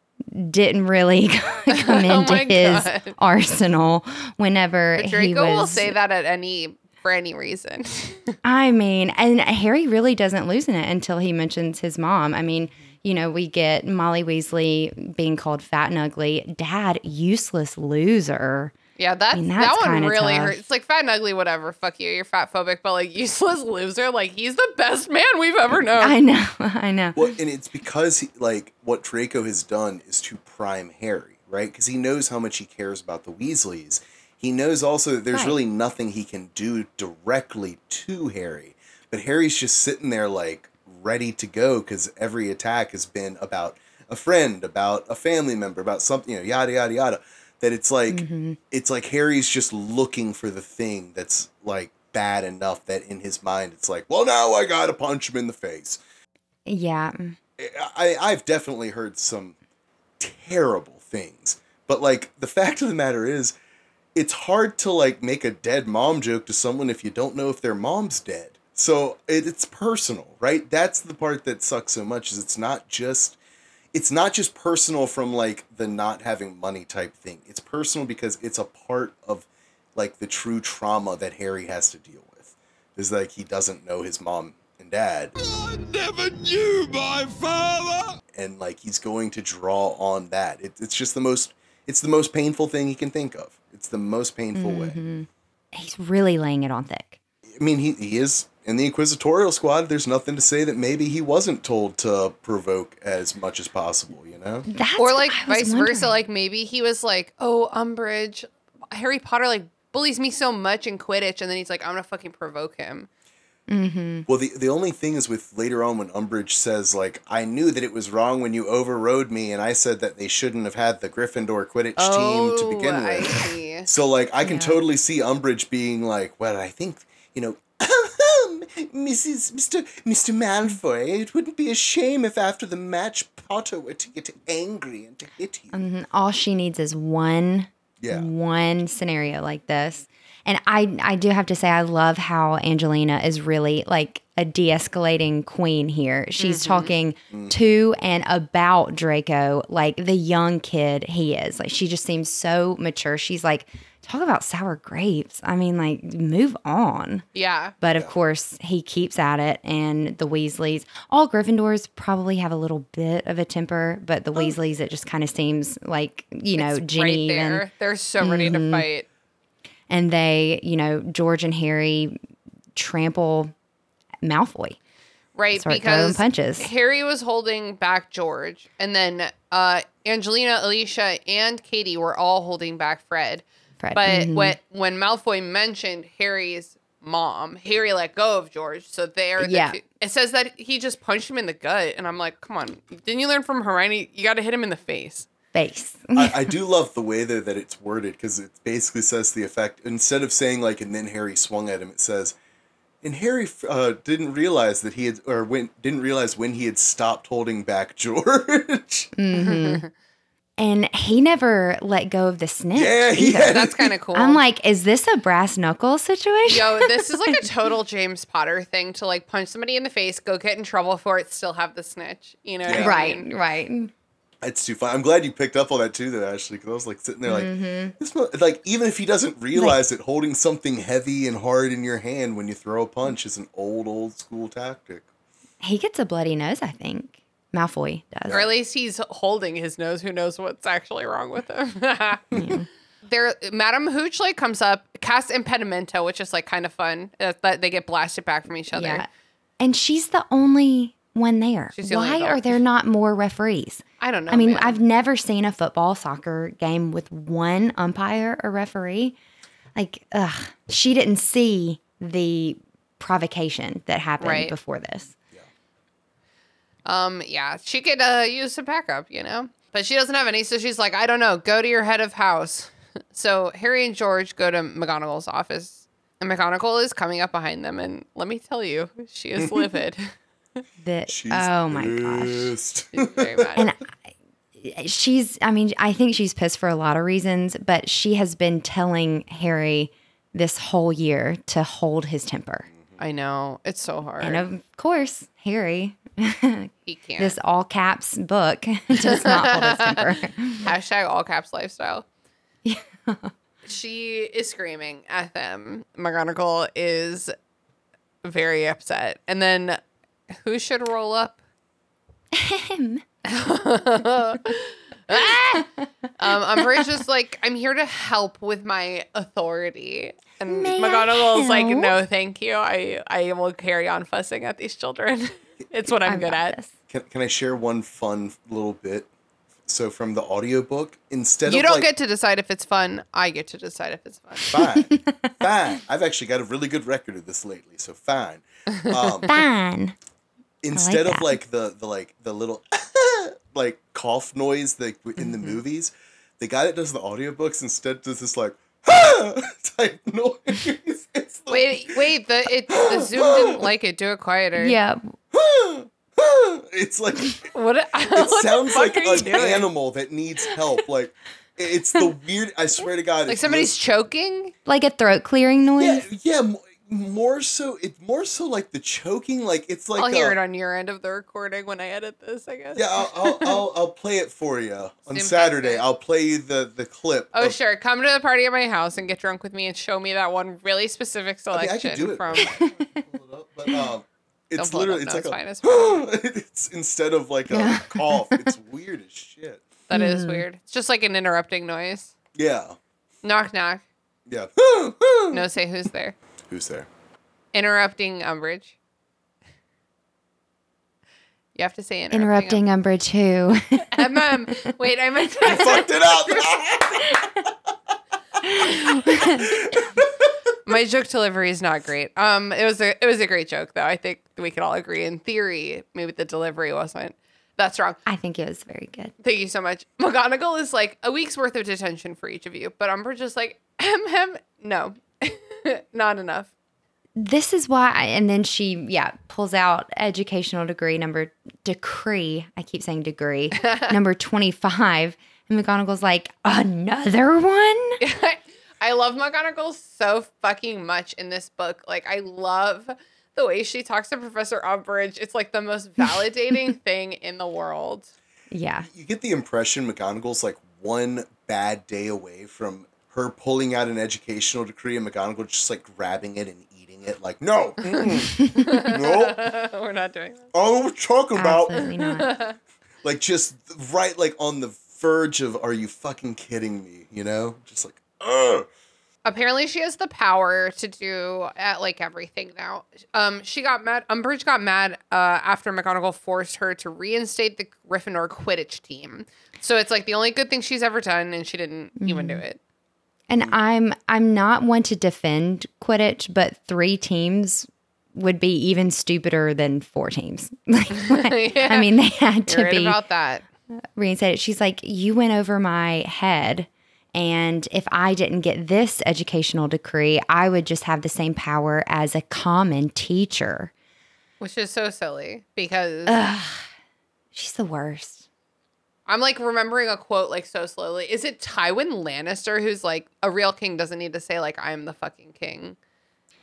didn't really come Oh into my his God. arsenal whenever But he Draco was will say that at any for any reason. I mean, and Harry really doesn't loosen it until he mentions his mom. I mean, you know, we get Molly Weasley being called fat and ugly, dad, useless loser. yeah, that's, mean, that one really tough. hurts. It's like fat and ugly, whatever. Fuck you, you're fat phobic, but like useless loser, like he's the best man we've ever known. I know, I know. Well, and it's because he, like what Draco has done is to prime Harry, right? Because he knows how much he cares about the Weasleys. He knows also that there's Right. really nothing he can do directly to Harry, but Harry's just sitting there like ready to go because every attack has been about a friend, about a family member, about something, you know, yada yada yada. That it's like Mm-hmm. it's like Harry's just looking for the thing that's like bad enough that in his mind it's like, well, now I gotta punch him in the face. Yeah. I, I've definitely heard some terrible things, but like the fact of the matter is, it's hard to like make a dead mom joke to someone if you don't know if their mom's dead. So it, it's personal, right? That's the part that sucks so much is it's not just it's not just personal from like the not having money type thing. It's personal because it's a part of like the true trauma that Harry has to deal with. Is like he doesn't know his mom and dad. I never knew my father. And like he's going to draw on that. It, it's just the most it's the most painful thing he can think of. It's the most painful way. Mm-hmm. He's really laying it on thick. I mean, he, he is in the Inquisitorial squad. There's nothing to say that maybe he wasn't told to provoke as much as possible, you know? That's or like I was vice versa. Like maybe he was like, "Oh, Umbridge, Harry Potter like bullies me so much in Quidditch," and then he's like, "I'm gonna fucking provoke him." Well, the, the only thing is with later on when Umbridge says, like, I knew that it was wrong when you overrode me, and I said that they shouldn't have had the Gryffindor Quidditch team to begin Oh, I with. see. So, like, I can totally see Umbridge being like, well, I think, you know, Mrs. Mr. Mr. Malfoy, it wouldn't be a shame if after the match Potter were to get angry and to hit you. Mhm. All she needs is one Yeah. one scenario like this. And I I do have to say I love how Angelina is really like a de-escalating queen here. She's mm-hmm. talking to and about Draco like the young kid he is. Like she just seems so mature. She's like talk about sour grapes. I mean like move on. Yeah. But of course, he keeps at it, and the Weasleys, all Gryffindors probably have a little bit of a temper, but the oh. Weasleys, it just kind of seems like, you know, Oh. It's Ginny right there. and, They're so ready to mm-hmm. fight. And they, you know, George and Harry trample Malfoy. Right, Start because punches. Harry was holding back George, and then uh, Angelina, Alicia, and Katie were all holding back Fred. Fred. But Mhm. when when Malfoy mentioned Harry's mom, Harry let go of George. So there, the Yeah. two- it says that he just punched him in the gut, and I'm like, come on, didn't you learn from Hermione? You got to hit him in the face. Face. I, I do love the way though that it's worded because it basically says the effect instead of saying like and then Harry swung at him, it says, and Harry uh, didn't realize that he had or when didn't realize when he had stopped holding back George. And he never let go of the snitch. yeah, yeah, That's kind of cool. I'm like, is this a brass knuckle situation? Yo, this is like a total James Potter thing to like punch somebody in the face, go get in trouble for it, still have the snitch. You know what Yeah. I mean? right, right. It's too fun. I'm glad you picked up on that too, though, Ashley. Because I was like sitting there, like, Mm-hmm. this, like even if he doesn't realize it, holding something heavy and hard in your hand when you throw a punch is an old, old school tactic. He gets a bloody nose, I think. Malfoy does. Or at least he's holding his nose. Who knows what's actually wrong with him? There, Madame Hooch like comes up, casts impedimento, which is like kind of fun. That they get blasted back from each other. Yeah. And she's the only one there. The Why are there not more referees? I don't know. I mean, man. I've never seen a football soccer game with one umpire or referee. Like, ugh, she didn't see the provocation that happened Right. before this. Um, yeah, she could uh, use some backup, you know, but she doesn't have any. So she's like, I don't know, go to your head of house. So Harry and George go to McGonagall's office, and McGonagall is coming up behind them, and let me tell you, she is livid. That She's oh my gosh. pissed. She's very mad. And I, she's I mean, I think she's pissed for a lot of reasons, but she has been telling Harry this whole year to hold his temper. Mm-hmm. I know it's so hard. And of course, Harry, he can't. this all caps book does not hold his temper. Hashtag all caps lifestyle. she is screaming at them. McGonagall is very upset. And then who should roll up? Him. Ah! Um, Umbridge is like, I'm here to help with my authority. And May I McGonagall's like, no, thank you. I, I will carry on fussing at these children. it's what I'm I've good at. this. Can, can I share one fun little bit? So from the audiobook, instead You of You don't like, get to decide if it's fun. I get to decide if it's fun. fine, fine. I've actually got a really good record of this lately, so fine. Um, Fine. Instead of like the the like the little like cough noise like in Mm-hmm. the movies, the guy that does the audiobooks instead does this like type noise. It's like, Wait, wait. The it the Zoom didn't like it. Do it quieter. Yeah. it's like What? it what sounds like an doing? animal that needs help. Like it's the weird. I swear to God, Like somebody's you choking. Like a throat clearing noise. yeah, yeah. Mo- More so, it's more so like the choking. Like it's like I'll hear uh, it on your end of the recording when I edit this. I guess. Yeah, I'll, I'll, I'll, I'll play it for you on Zoom Saturday. picture. I'll play you the the clip. Oh of- sure, come to the party at my house and get drunk with me and show me that one really specific I mean, I selection do it. from. It up, but um, it's pull it literally up, it's no, like it's a fine, it's it's instead of like a cough. It's weird as shit. That is Hmm. weird. It's just like an interrupting noise. Yeah, Knock knock. yeah. No, say who's there. Who's there? Interrupting Umbridge. You have to say Interrupting interrupting. Umbridge who? MM. Wait, I meant You fucked it up. my joke delivery is not great. Um, it was a it was a great joke though. I think we could all agree. In theory, maybe the delivery wasn't. That's wrong. I think it was very good. Thank you so much. McGonagall is like a week's worth of detention for each of you, but Umbridge is like, hem hem. No, not enough. This is why, I, and then she, yeah, pulls out educational degree number decree. I keep saying degree number twenty five, and McGonagall's like another one. I love McGonagall so fucking much in this book. Like, I love the way she talks to Professor Umbridge. It's like the most validating thing in the world. Yeah, You get the impression McGonagall's like one bad day away from her pulling out an educational decree, and McGonagall just like grabbing it and eating it. Like, no, no, We're not doing that. I don't know what you're talking about. not. Like, just right, like on the verge of, are you fucking kidding me? You know, just like, ugh. Apparently, she has the power to do at like everything now. Um, she got mad. Umbridge got mad uh, after McGonagall forced her to reinstate the Gryffindor Quidditch team. So it's like the only good thing she's ever done, and she didn't even do it. And mm-hmm. I'm I'm not one to defend Quidditch, but three teams would be even stupider than four teams. Like, Yeah. I mean, they had to You're right be about that. reinstated. She's like, you went over my head. And if I didn't get this educational decree, I would just have the same power as a common teacher. Which is so silly because She's the worst. I'm like remembering a quote like so slowly. Is it Tywin Lannister who's like a real king doesn't need to say like I'm the fucking king?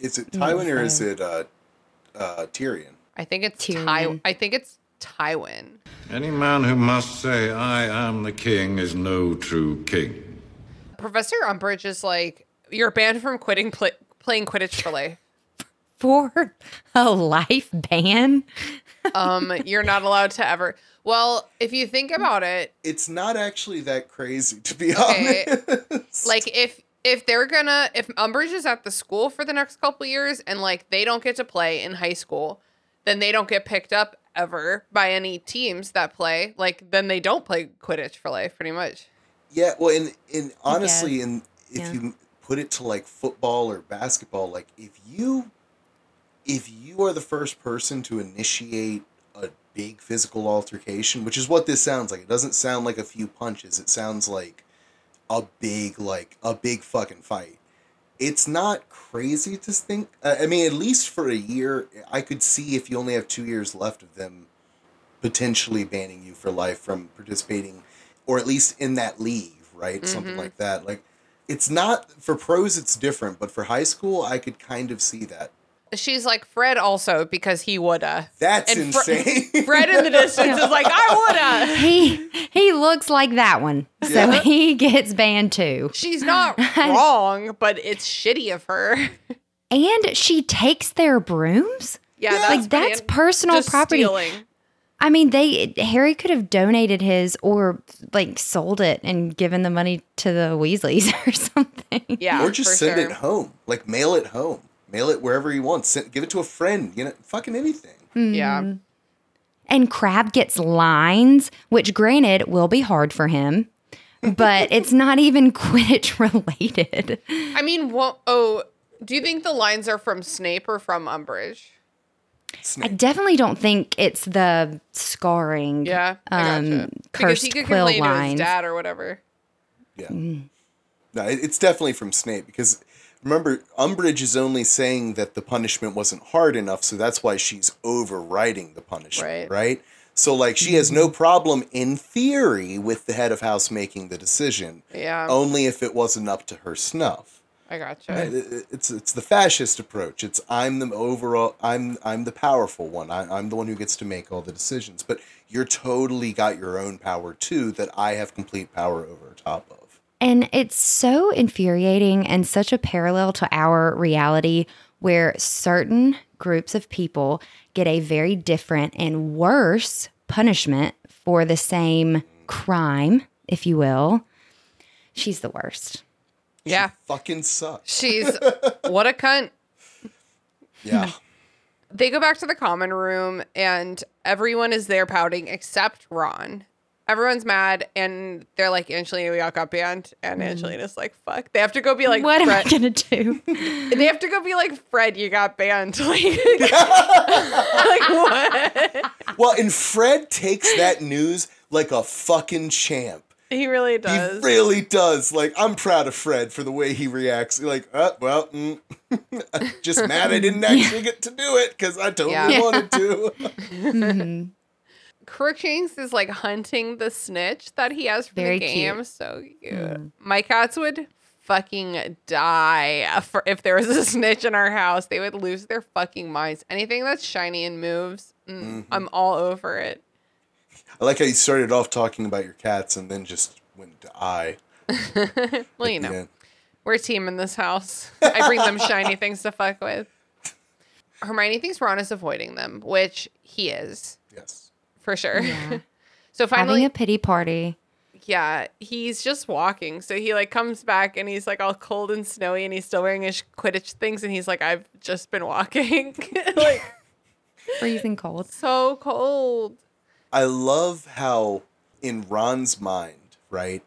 is it Tywin or is it uh, uh, Tyrion? I think it's Tyrion. Ty. I think it's Tywin. Any man who must say, I am the king, is no true king. Professor Umbridge is like you're banned from quitting pl- playing Quidditch for life. For a life ban? Um, you're not allowed to ever. Well, if you think mm. about it, It's not actually that crazy, to be Okay. honest. like if if they're gonna if Umbridge is at the school for the next couple years and like they don't get to play in high school, then they don't get picked up ever by any teams that play. Like then they don't play Quidditch for life, pretty much. Yeah, well, and and honestly, guess. and if Yeah. you put it to like football or basketball, like if you if you are the first person to initiate a big physical altercation, which is what this sounds like. It doesn't sound like a few punches. It sounds like a big like a big fucking fight. It's not crazy to think. I mean, at least for a year, I could see if you only have two years left of them potentially banning you for life from participating or at least in that league, right? Mm-hmm. Something like that. Like it's not for pros it's different, but for high school I could kind of see that. She's like Fred also because he woulda. That's And Fre- insane. Fred in the distance is like I woulda. He he looks like that one. So Yeah. he gets banned too. She's not wrong, but it's shitty of her. And she takes their brooms? Yeah, that's Like, that's pretty- personal just property. stealing. I mean, they Harry could have donated his or like sold it and given the money to the Weasleys or something. Yeah, or just send sure. it home. Like mail it home. Mail it wherever he wants. Send, give it to a friend, you know, fucking anything. Yeah. And Crabbe gets lines, which granted will be hard for him, but it's not even Quidditch related. I mean, what? Oh, do you think the lines are from Snape or from Umbridge? I definitely don't think it's the scarring. Yeah, I gotcha. Um, because cursed he could quill complain to lines. dad or whatever. Yeah. No, it's definitely from Snape because remember, Umbridge is only saying that the punishment wasn't hard enough, so that's why she's overriding the punishment, Right. right? So like she has no problem in theory with the head of house making the decision, Yeah, only if it wasn't up to her snuff. I gotcha. Uh, it- It's it's the fascist approach. It's I'm the overall I'm I'm the powerful one. I, I'm the one who gets to make all the decisions. But you're totally got your own power too that I have complete power over top of. And it's so infuriating and such a parallel to our reality where certain groups of people get a very different and worse punishment for the same crime, if you will. She's the worst. Yeah, Fucking sucks. she's what a cunt. Yeah. They go back to the common room and everyone is there pouting except Ron. Everyone's mad and they're like, Angelina, we all got banned. And Angelina's like, fuck. They have to go be like, what am I Fred. going to do? They have to go be like, Fred, you got banned. Like, like what? Well, and Fred takes that news like a fucking champ. He really does. He really does. Like, I'm proud of Fred for the way he reacts. Like, uh, well, mm, just mad I didn't actually get to do it because I totally Yeah. wanted to. Crookshanks is like hunting the snitch that he has for Very the cute. game. So cute. My cats would fucking die for if there was a snitch in our house. They would lose their fucking minds. Anything that's shiny and moves, mm, I'm all over it. I like how you started off talking about your cats and then just went to I. Well, you know, Yeah. we're a team in this house. I bring them shiny things to fuck with. Hermione thinks Ron is avoiding them, which he is Yes. For sure. Yeah. so finally, Having a pity party. Yeah, he's just walking. So he like comes back and he's like all cold and snowy and he's still wearing his Quidditch things and he's like, I've just been walking. like Freezing cold. so cold. I love how in Ron's mind, right?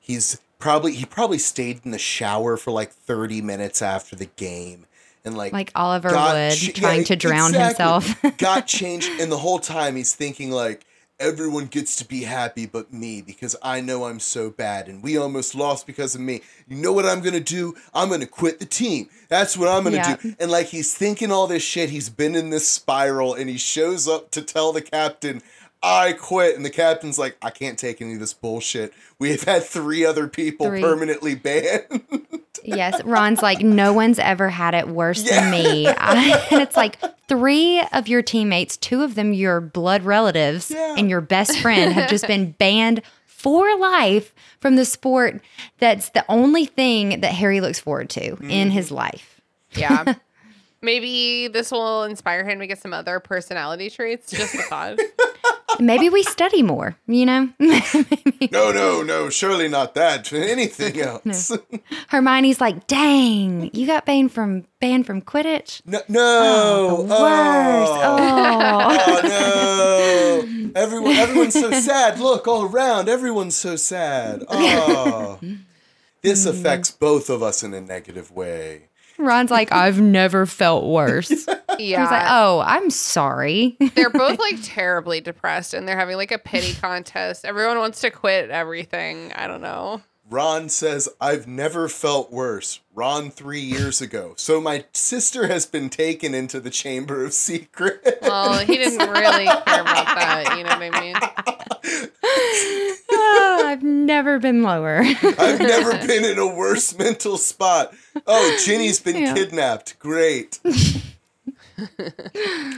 He's probably he probably stayed in the shower for like 30 minutes after the game and like Like Oliver Wood ch- trying yeah, to drown exactly. himself. got changed and the whole time he's thinking like everyone gets to be happy but me because I know I'm so bad and we almost lost because of me. You know what I'm going to do? I'm going to quit the team. That's what I'm going to Yeah. do. And like he's thinking all this shit, he's been in this spiral and he shows up to tell the captain I quit, and the captain's like, I can't take any of this bullshit. We have had three other people Three. permanently banned. Yes, Ron's like, no one's ever had it worse Yeah. than me. I, and it's like three of your teammates, two of them your blood relatives, Yeah. and your best friend have just been banned for life from the sport that's the only thing that Harry looks forward to Mm-hmm. in his life. Yeah. Maybe this will inspire him to get some other personality traits. Just a thought. Maybe we study more, you know? no, no, no, surely not that. Anything else. Hermione's like, dang, you got banned from banned from Quidditch? No, no. Oh, the oh. worst. Oh. Oh. Oh, no! Everyone, everyone's so sad. Look all around. Everyone's so sad. Oh, this affects both of us in a negative way. Ron's like, I've never felt worse. Yeah. He's like, oh, I'm sorry. they're both like terribly depressed and they're having like a pity contest. Everyone wants to quit everything. I don't know. Ron says, "I've never felt worse." Ron three years ago. So my sister has been taken into the Chamber of Secrets. Well, he didn't really care about that. You know what I mean? Oh, I've never been lower. I've never been in a worse mental spot. Oh, Ginny's been Yeah. kidnapped. Great.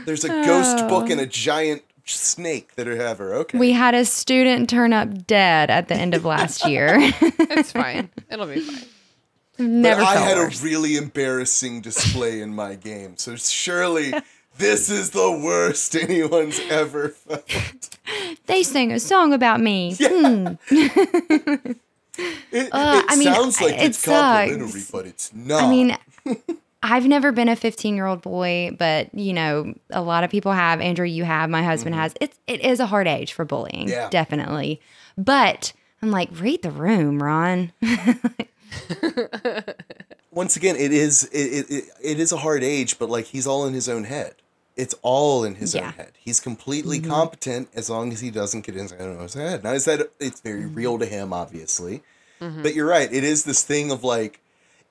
There's a ghost book and a giant snake that are have. Okay. we had a student turn up dead at the end of last year. It's fine. It'll be fine. never but I had worse. a really embarrassing display in my game. So surely this is the worst anyone's ever felt. they sang a song about me. Hmm. It, it Uh, I mean, sounds like it it's sucks. complimentary, but it's not. I mean, I've never been a 15 year old boy, but you know, a lot of people have. Andrew, you have. My husband mm-hmm. has. It's it is a hard age for bullying, Mm-hmm. Yeah. definitely. But I'm like, read the room, Ron. once again, it is it, it, it, is a hard age, but like he's all in his own head. It's all in his Yeah. own head. He's completely mm-hmm. competent as long as he doesn't get in his own head. Now, is that it's very real mm-hmm. to him, obviously, but you're right. It is this thing of like,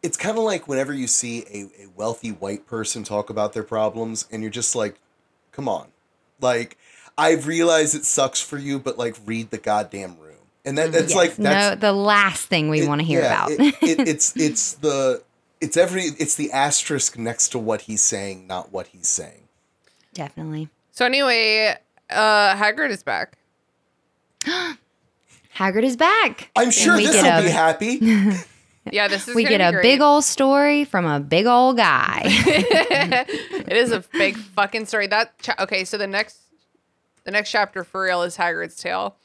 it's kind of like whenever you see a, a wealthy white person talk about their problems, and you're just like, come on, like. I've realized it sucks for you, but like read the goddamn room. And that, that's like that's no, the last thing we want to hear yeah, about. it- it- it's it's the it's every it's the asterisk next to what he's saying, not what he's saying. Definitely. So anyway, uh Hagrid is back. Hagrid is back. I'm sure we this get will be happy. Yeah, this is We get a great. big old story from a big old guy. it is a big fucking story. That cha- okay. So the next, the next chapter for real is Hagrid's tale.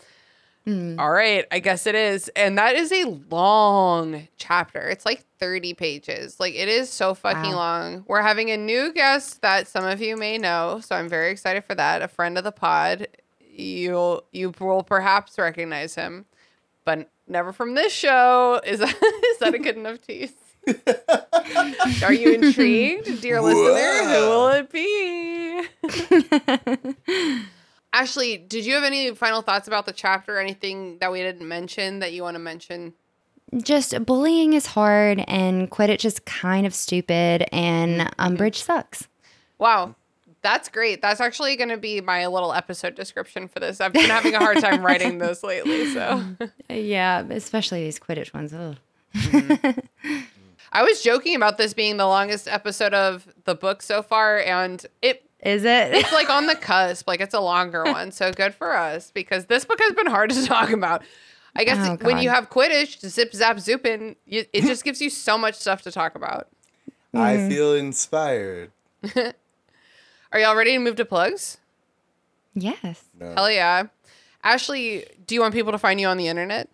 Hmm. All right, I guess it is, and that is a long chapter. It's like thirty pages. Like it is so fucking Wow. long. We're having a new guest that some of you may know, so I'm very excited for that. A friend of the pod. You'll you will perhaps recognize him, but never from this show. Is that is that a good enough tease? Are you intrigued, dear listener? Who will it be? Ashley, did you have any final thoughts about the chapter? Anything that we didn't mention that you want to mention? Just bullying is hard and Quidditch is kind of stupid and mm. Umbridge sucks. Wow, that's great. That's actually going to be my little episode description for this. I've been having a hard time writing those lately, so Yeah, especially these Quidditch ones. Ugh. I was joking about this being the longest episode of the book so far, and it Is it? it's like on the cusp. Like it's a longer one. So good for us because this book has been hard to talk about. I guess Oh, when you have Quidditch, zip, zap, zoopin, you, it just gives you so much stuff to talk about. I mm. feel inspired. Are y'all ready to move to plugs? yes. No. Hell yeah. Ashley, do you want people to find you on the internet?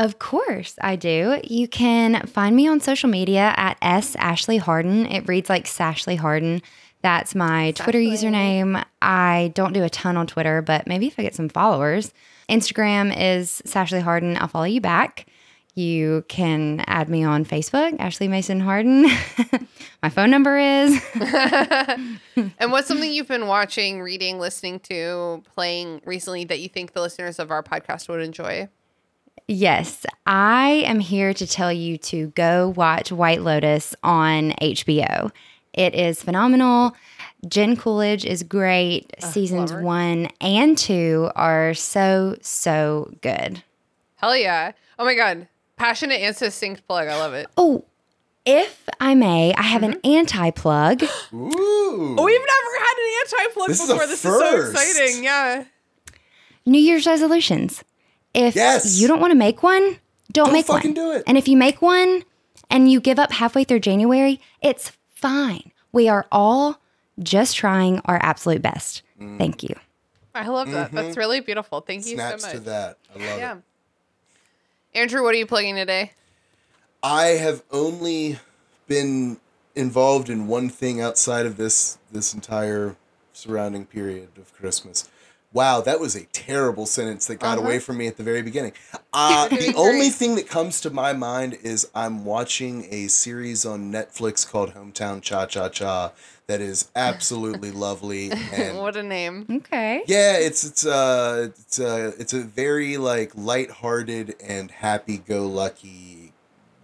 Of course, I do. You can find me on social media at S Ashley Hardin. It reads like Sashley Hardin. That's my Twitter username. I don't do a ton on Twitter, but maybe if I get some followers. Instagram is Sashley Hardin. I'll follow you back. You can add me on Facebook, Ashley Mason Hardin. my phone number is. And what's something you've been watching, reading, listening to, playing recently that you think the listeners of our podcast would enjoy? Yes, I am here to tell you to go watch White Lotus on HBO. It is phenomenal. Jen Coolidge is great. Seasons love her. one and two are so, so good. Hell yeah. Oh my God. Passionate and succinct plug. I love it. Oh, if I may, I have Mm-hmm. an anti plug. Ooh. Oh, we've never had an anti plug This is a before. This is so exciting. Yeah. New Year's resolutions. If Yes. you don't want to make one, don't, Don't make one. fucking do it. And if you make one and you give up halfway through January, it's fine. We are all just trying our absolute best. Mm. Thank you. I love that. That's really beautiful. Thank you Snaps so much. to that. I love Yeah. it. Andrew, what are you plugging today? I have only been involved in one thing outside of this this entire surrounding period of Christmas. Wow, that was a terrible sentence that got away from me at the very beginning. Uh, the only thing that comes to my mind is I'm watching a series on Netflix called Hometown Cha Cha Cha that is absolutely lovely and what a name. Okay. yeah, it's it's uh it's a it's a very like lighthearted and happy-go-lucky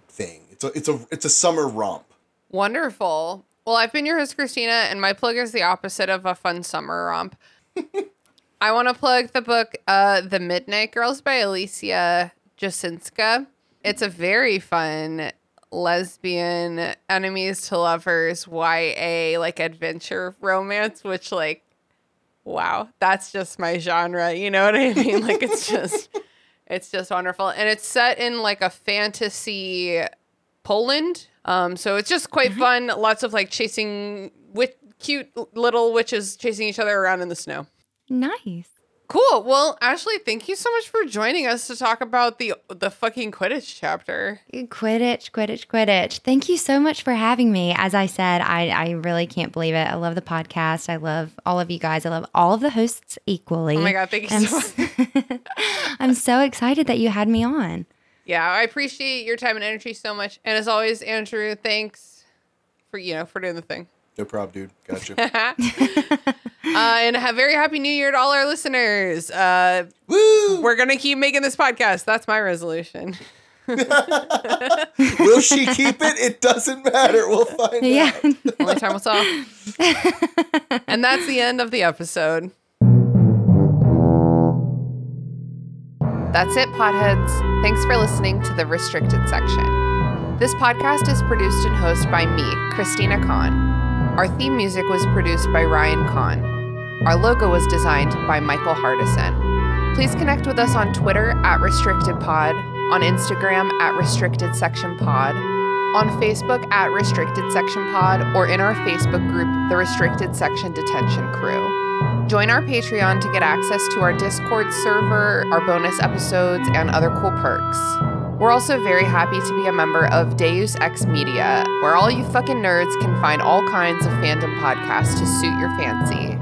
thing. It's a it's a it's a summer romp. Wonderful. Well, I've been your host, Christina, and my plug is the opposite of a fun summer romp. I want to plug the book uh, The Midnight Girls by Alicia Jasinska. It's a very fun lesbian enemies to lovers YA like adventure romance, which like wow, that's just my genre. You know what I mean? Like it's just it's just wonderful. And it's set in like a fantasy Poland. Um, so it's just quite fun. Lots of like chasing with cute little witches chasing each other around in the snow. Nice. Cool. Well, Ashley, thank you so much for joining us to talk about the the fucking Quidditch chapter. Quidditch, Quidditch, Quidditch. Thank you so much for having me. As I said, I, I really can't believe it. I love the podcast. I love all of you guys. I love all of the hosts equally. Oh my god, thank you I'm, so much. I'm so excited that you had me on. Yeah, I appreciate your time and energy so much. And as always, Andrew, thanks for you know for doing the thing. No problem, dude. Gotcha. uh, and have very happy new year to all our listeners. Uh, Woo! We're gonna keep making this podcast. That's my resolution. Will she keep it? It doesn't matter. We'll find yeah. out. Only time will tell. and that's the end of the episode. That's it, potheads. Thanks for listening to the restricted section. This podcast is produced and hosted by me, Christina Kann. Our theme music was produced by Ryan Kann. Our logo was designed by Michael Hardison. Please connect with us on Twitter at RestrictedPod, on Instagram at RestrictedSectionPod, on Facebook at Restricted Section Pod, or in our Facebook group, The Restricted Section Detention Crew. Join our Patreon to get access to our Discord server, our bonus episodes, and other cool perks. We're also very happy to be a member of Deus Ex Media, where all you fucking nerds can find all kinds of fandom podcasts to suit your fancy.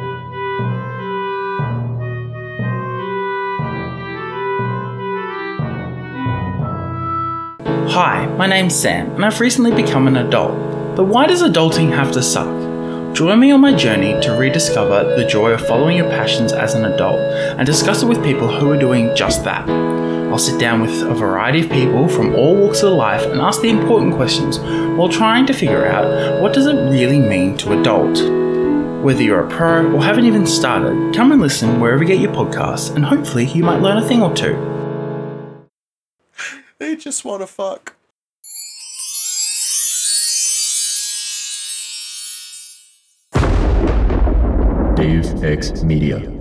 Hi, my name's Sam, and I've recently become an adult. But why does adulting have to suck? Join me on my journey to rediscover the joy of following your passions as an adult and discuss it with people who are doing just that. I'll sit down with a variety of people from all walks of life and ask the important questions while trying to figure out what does it really mean to adult. Whether you're a pro or haven't even started, come and listen wherever you get your podcasts and hopefully you might learn a thing or two. They just want to fuck. Deus Ex Media.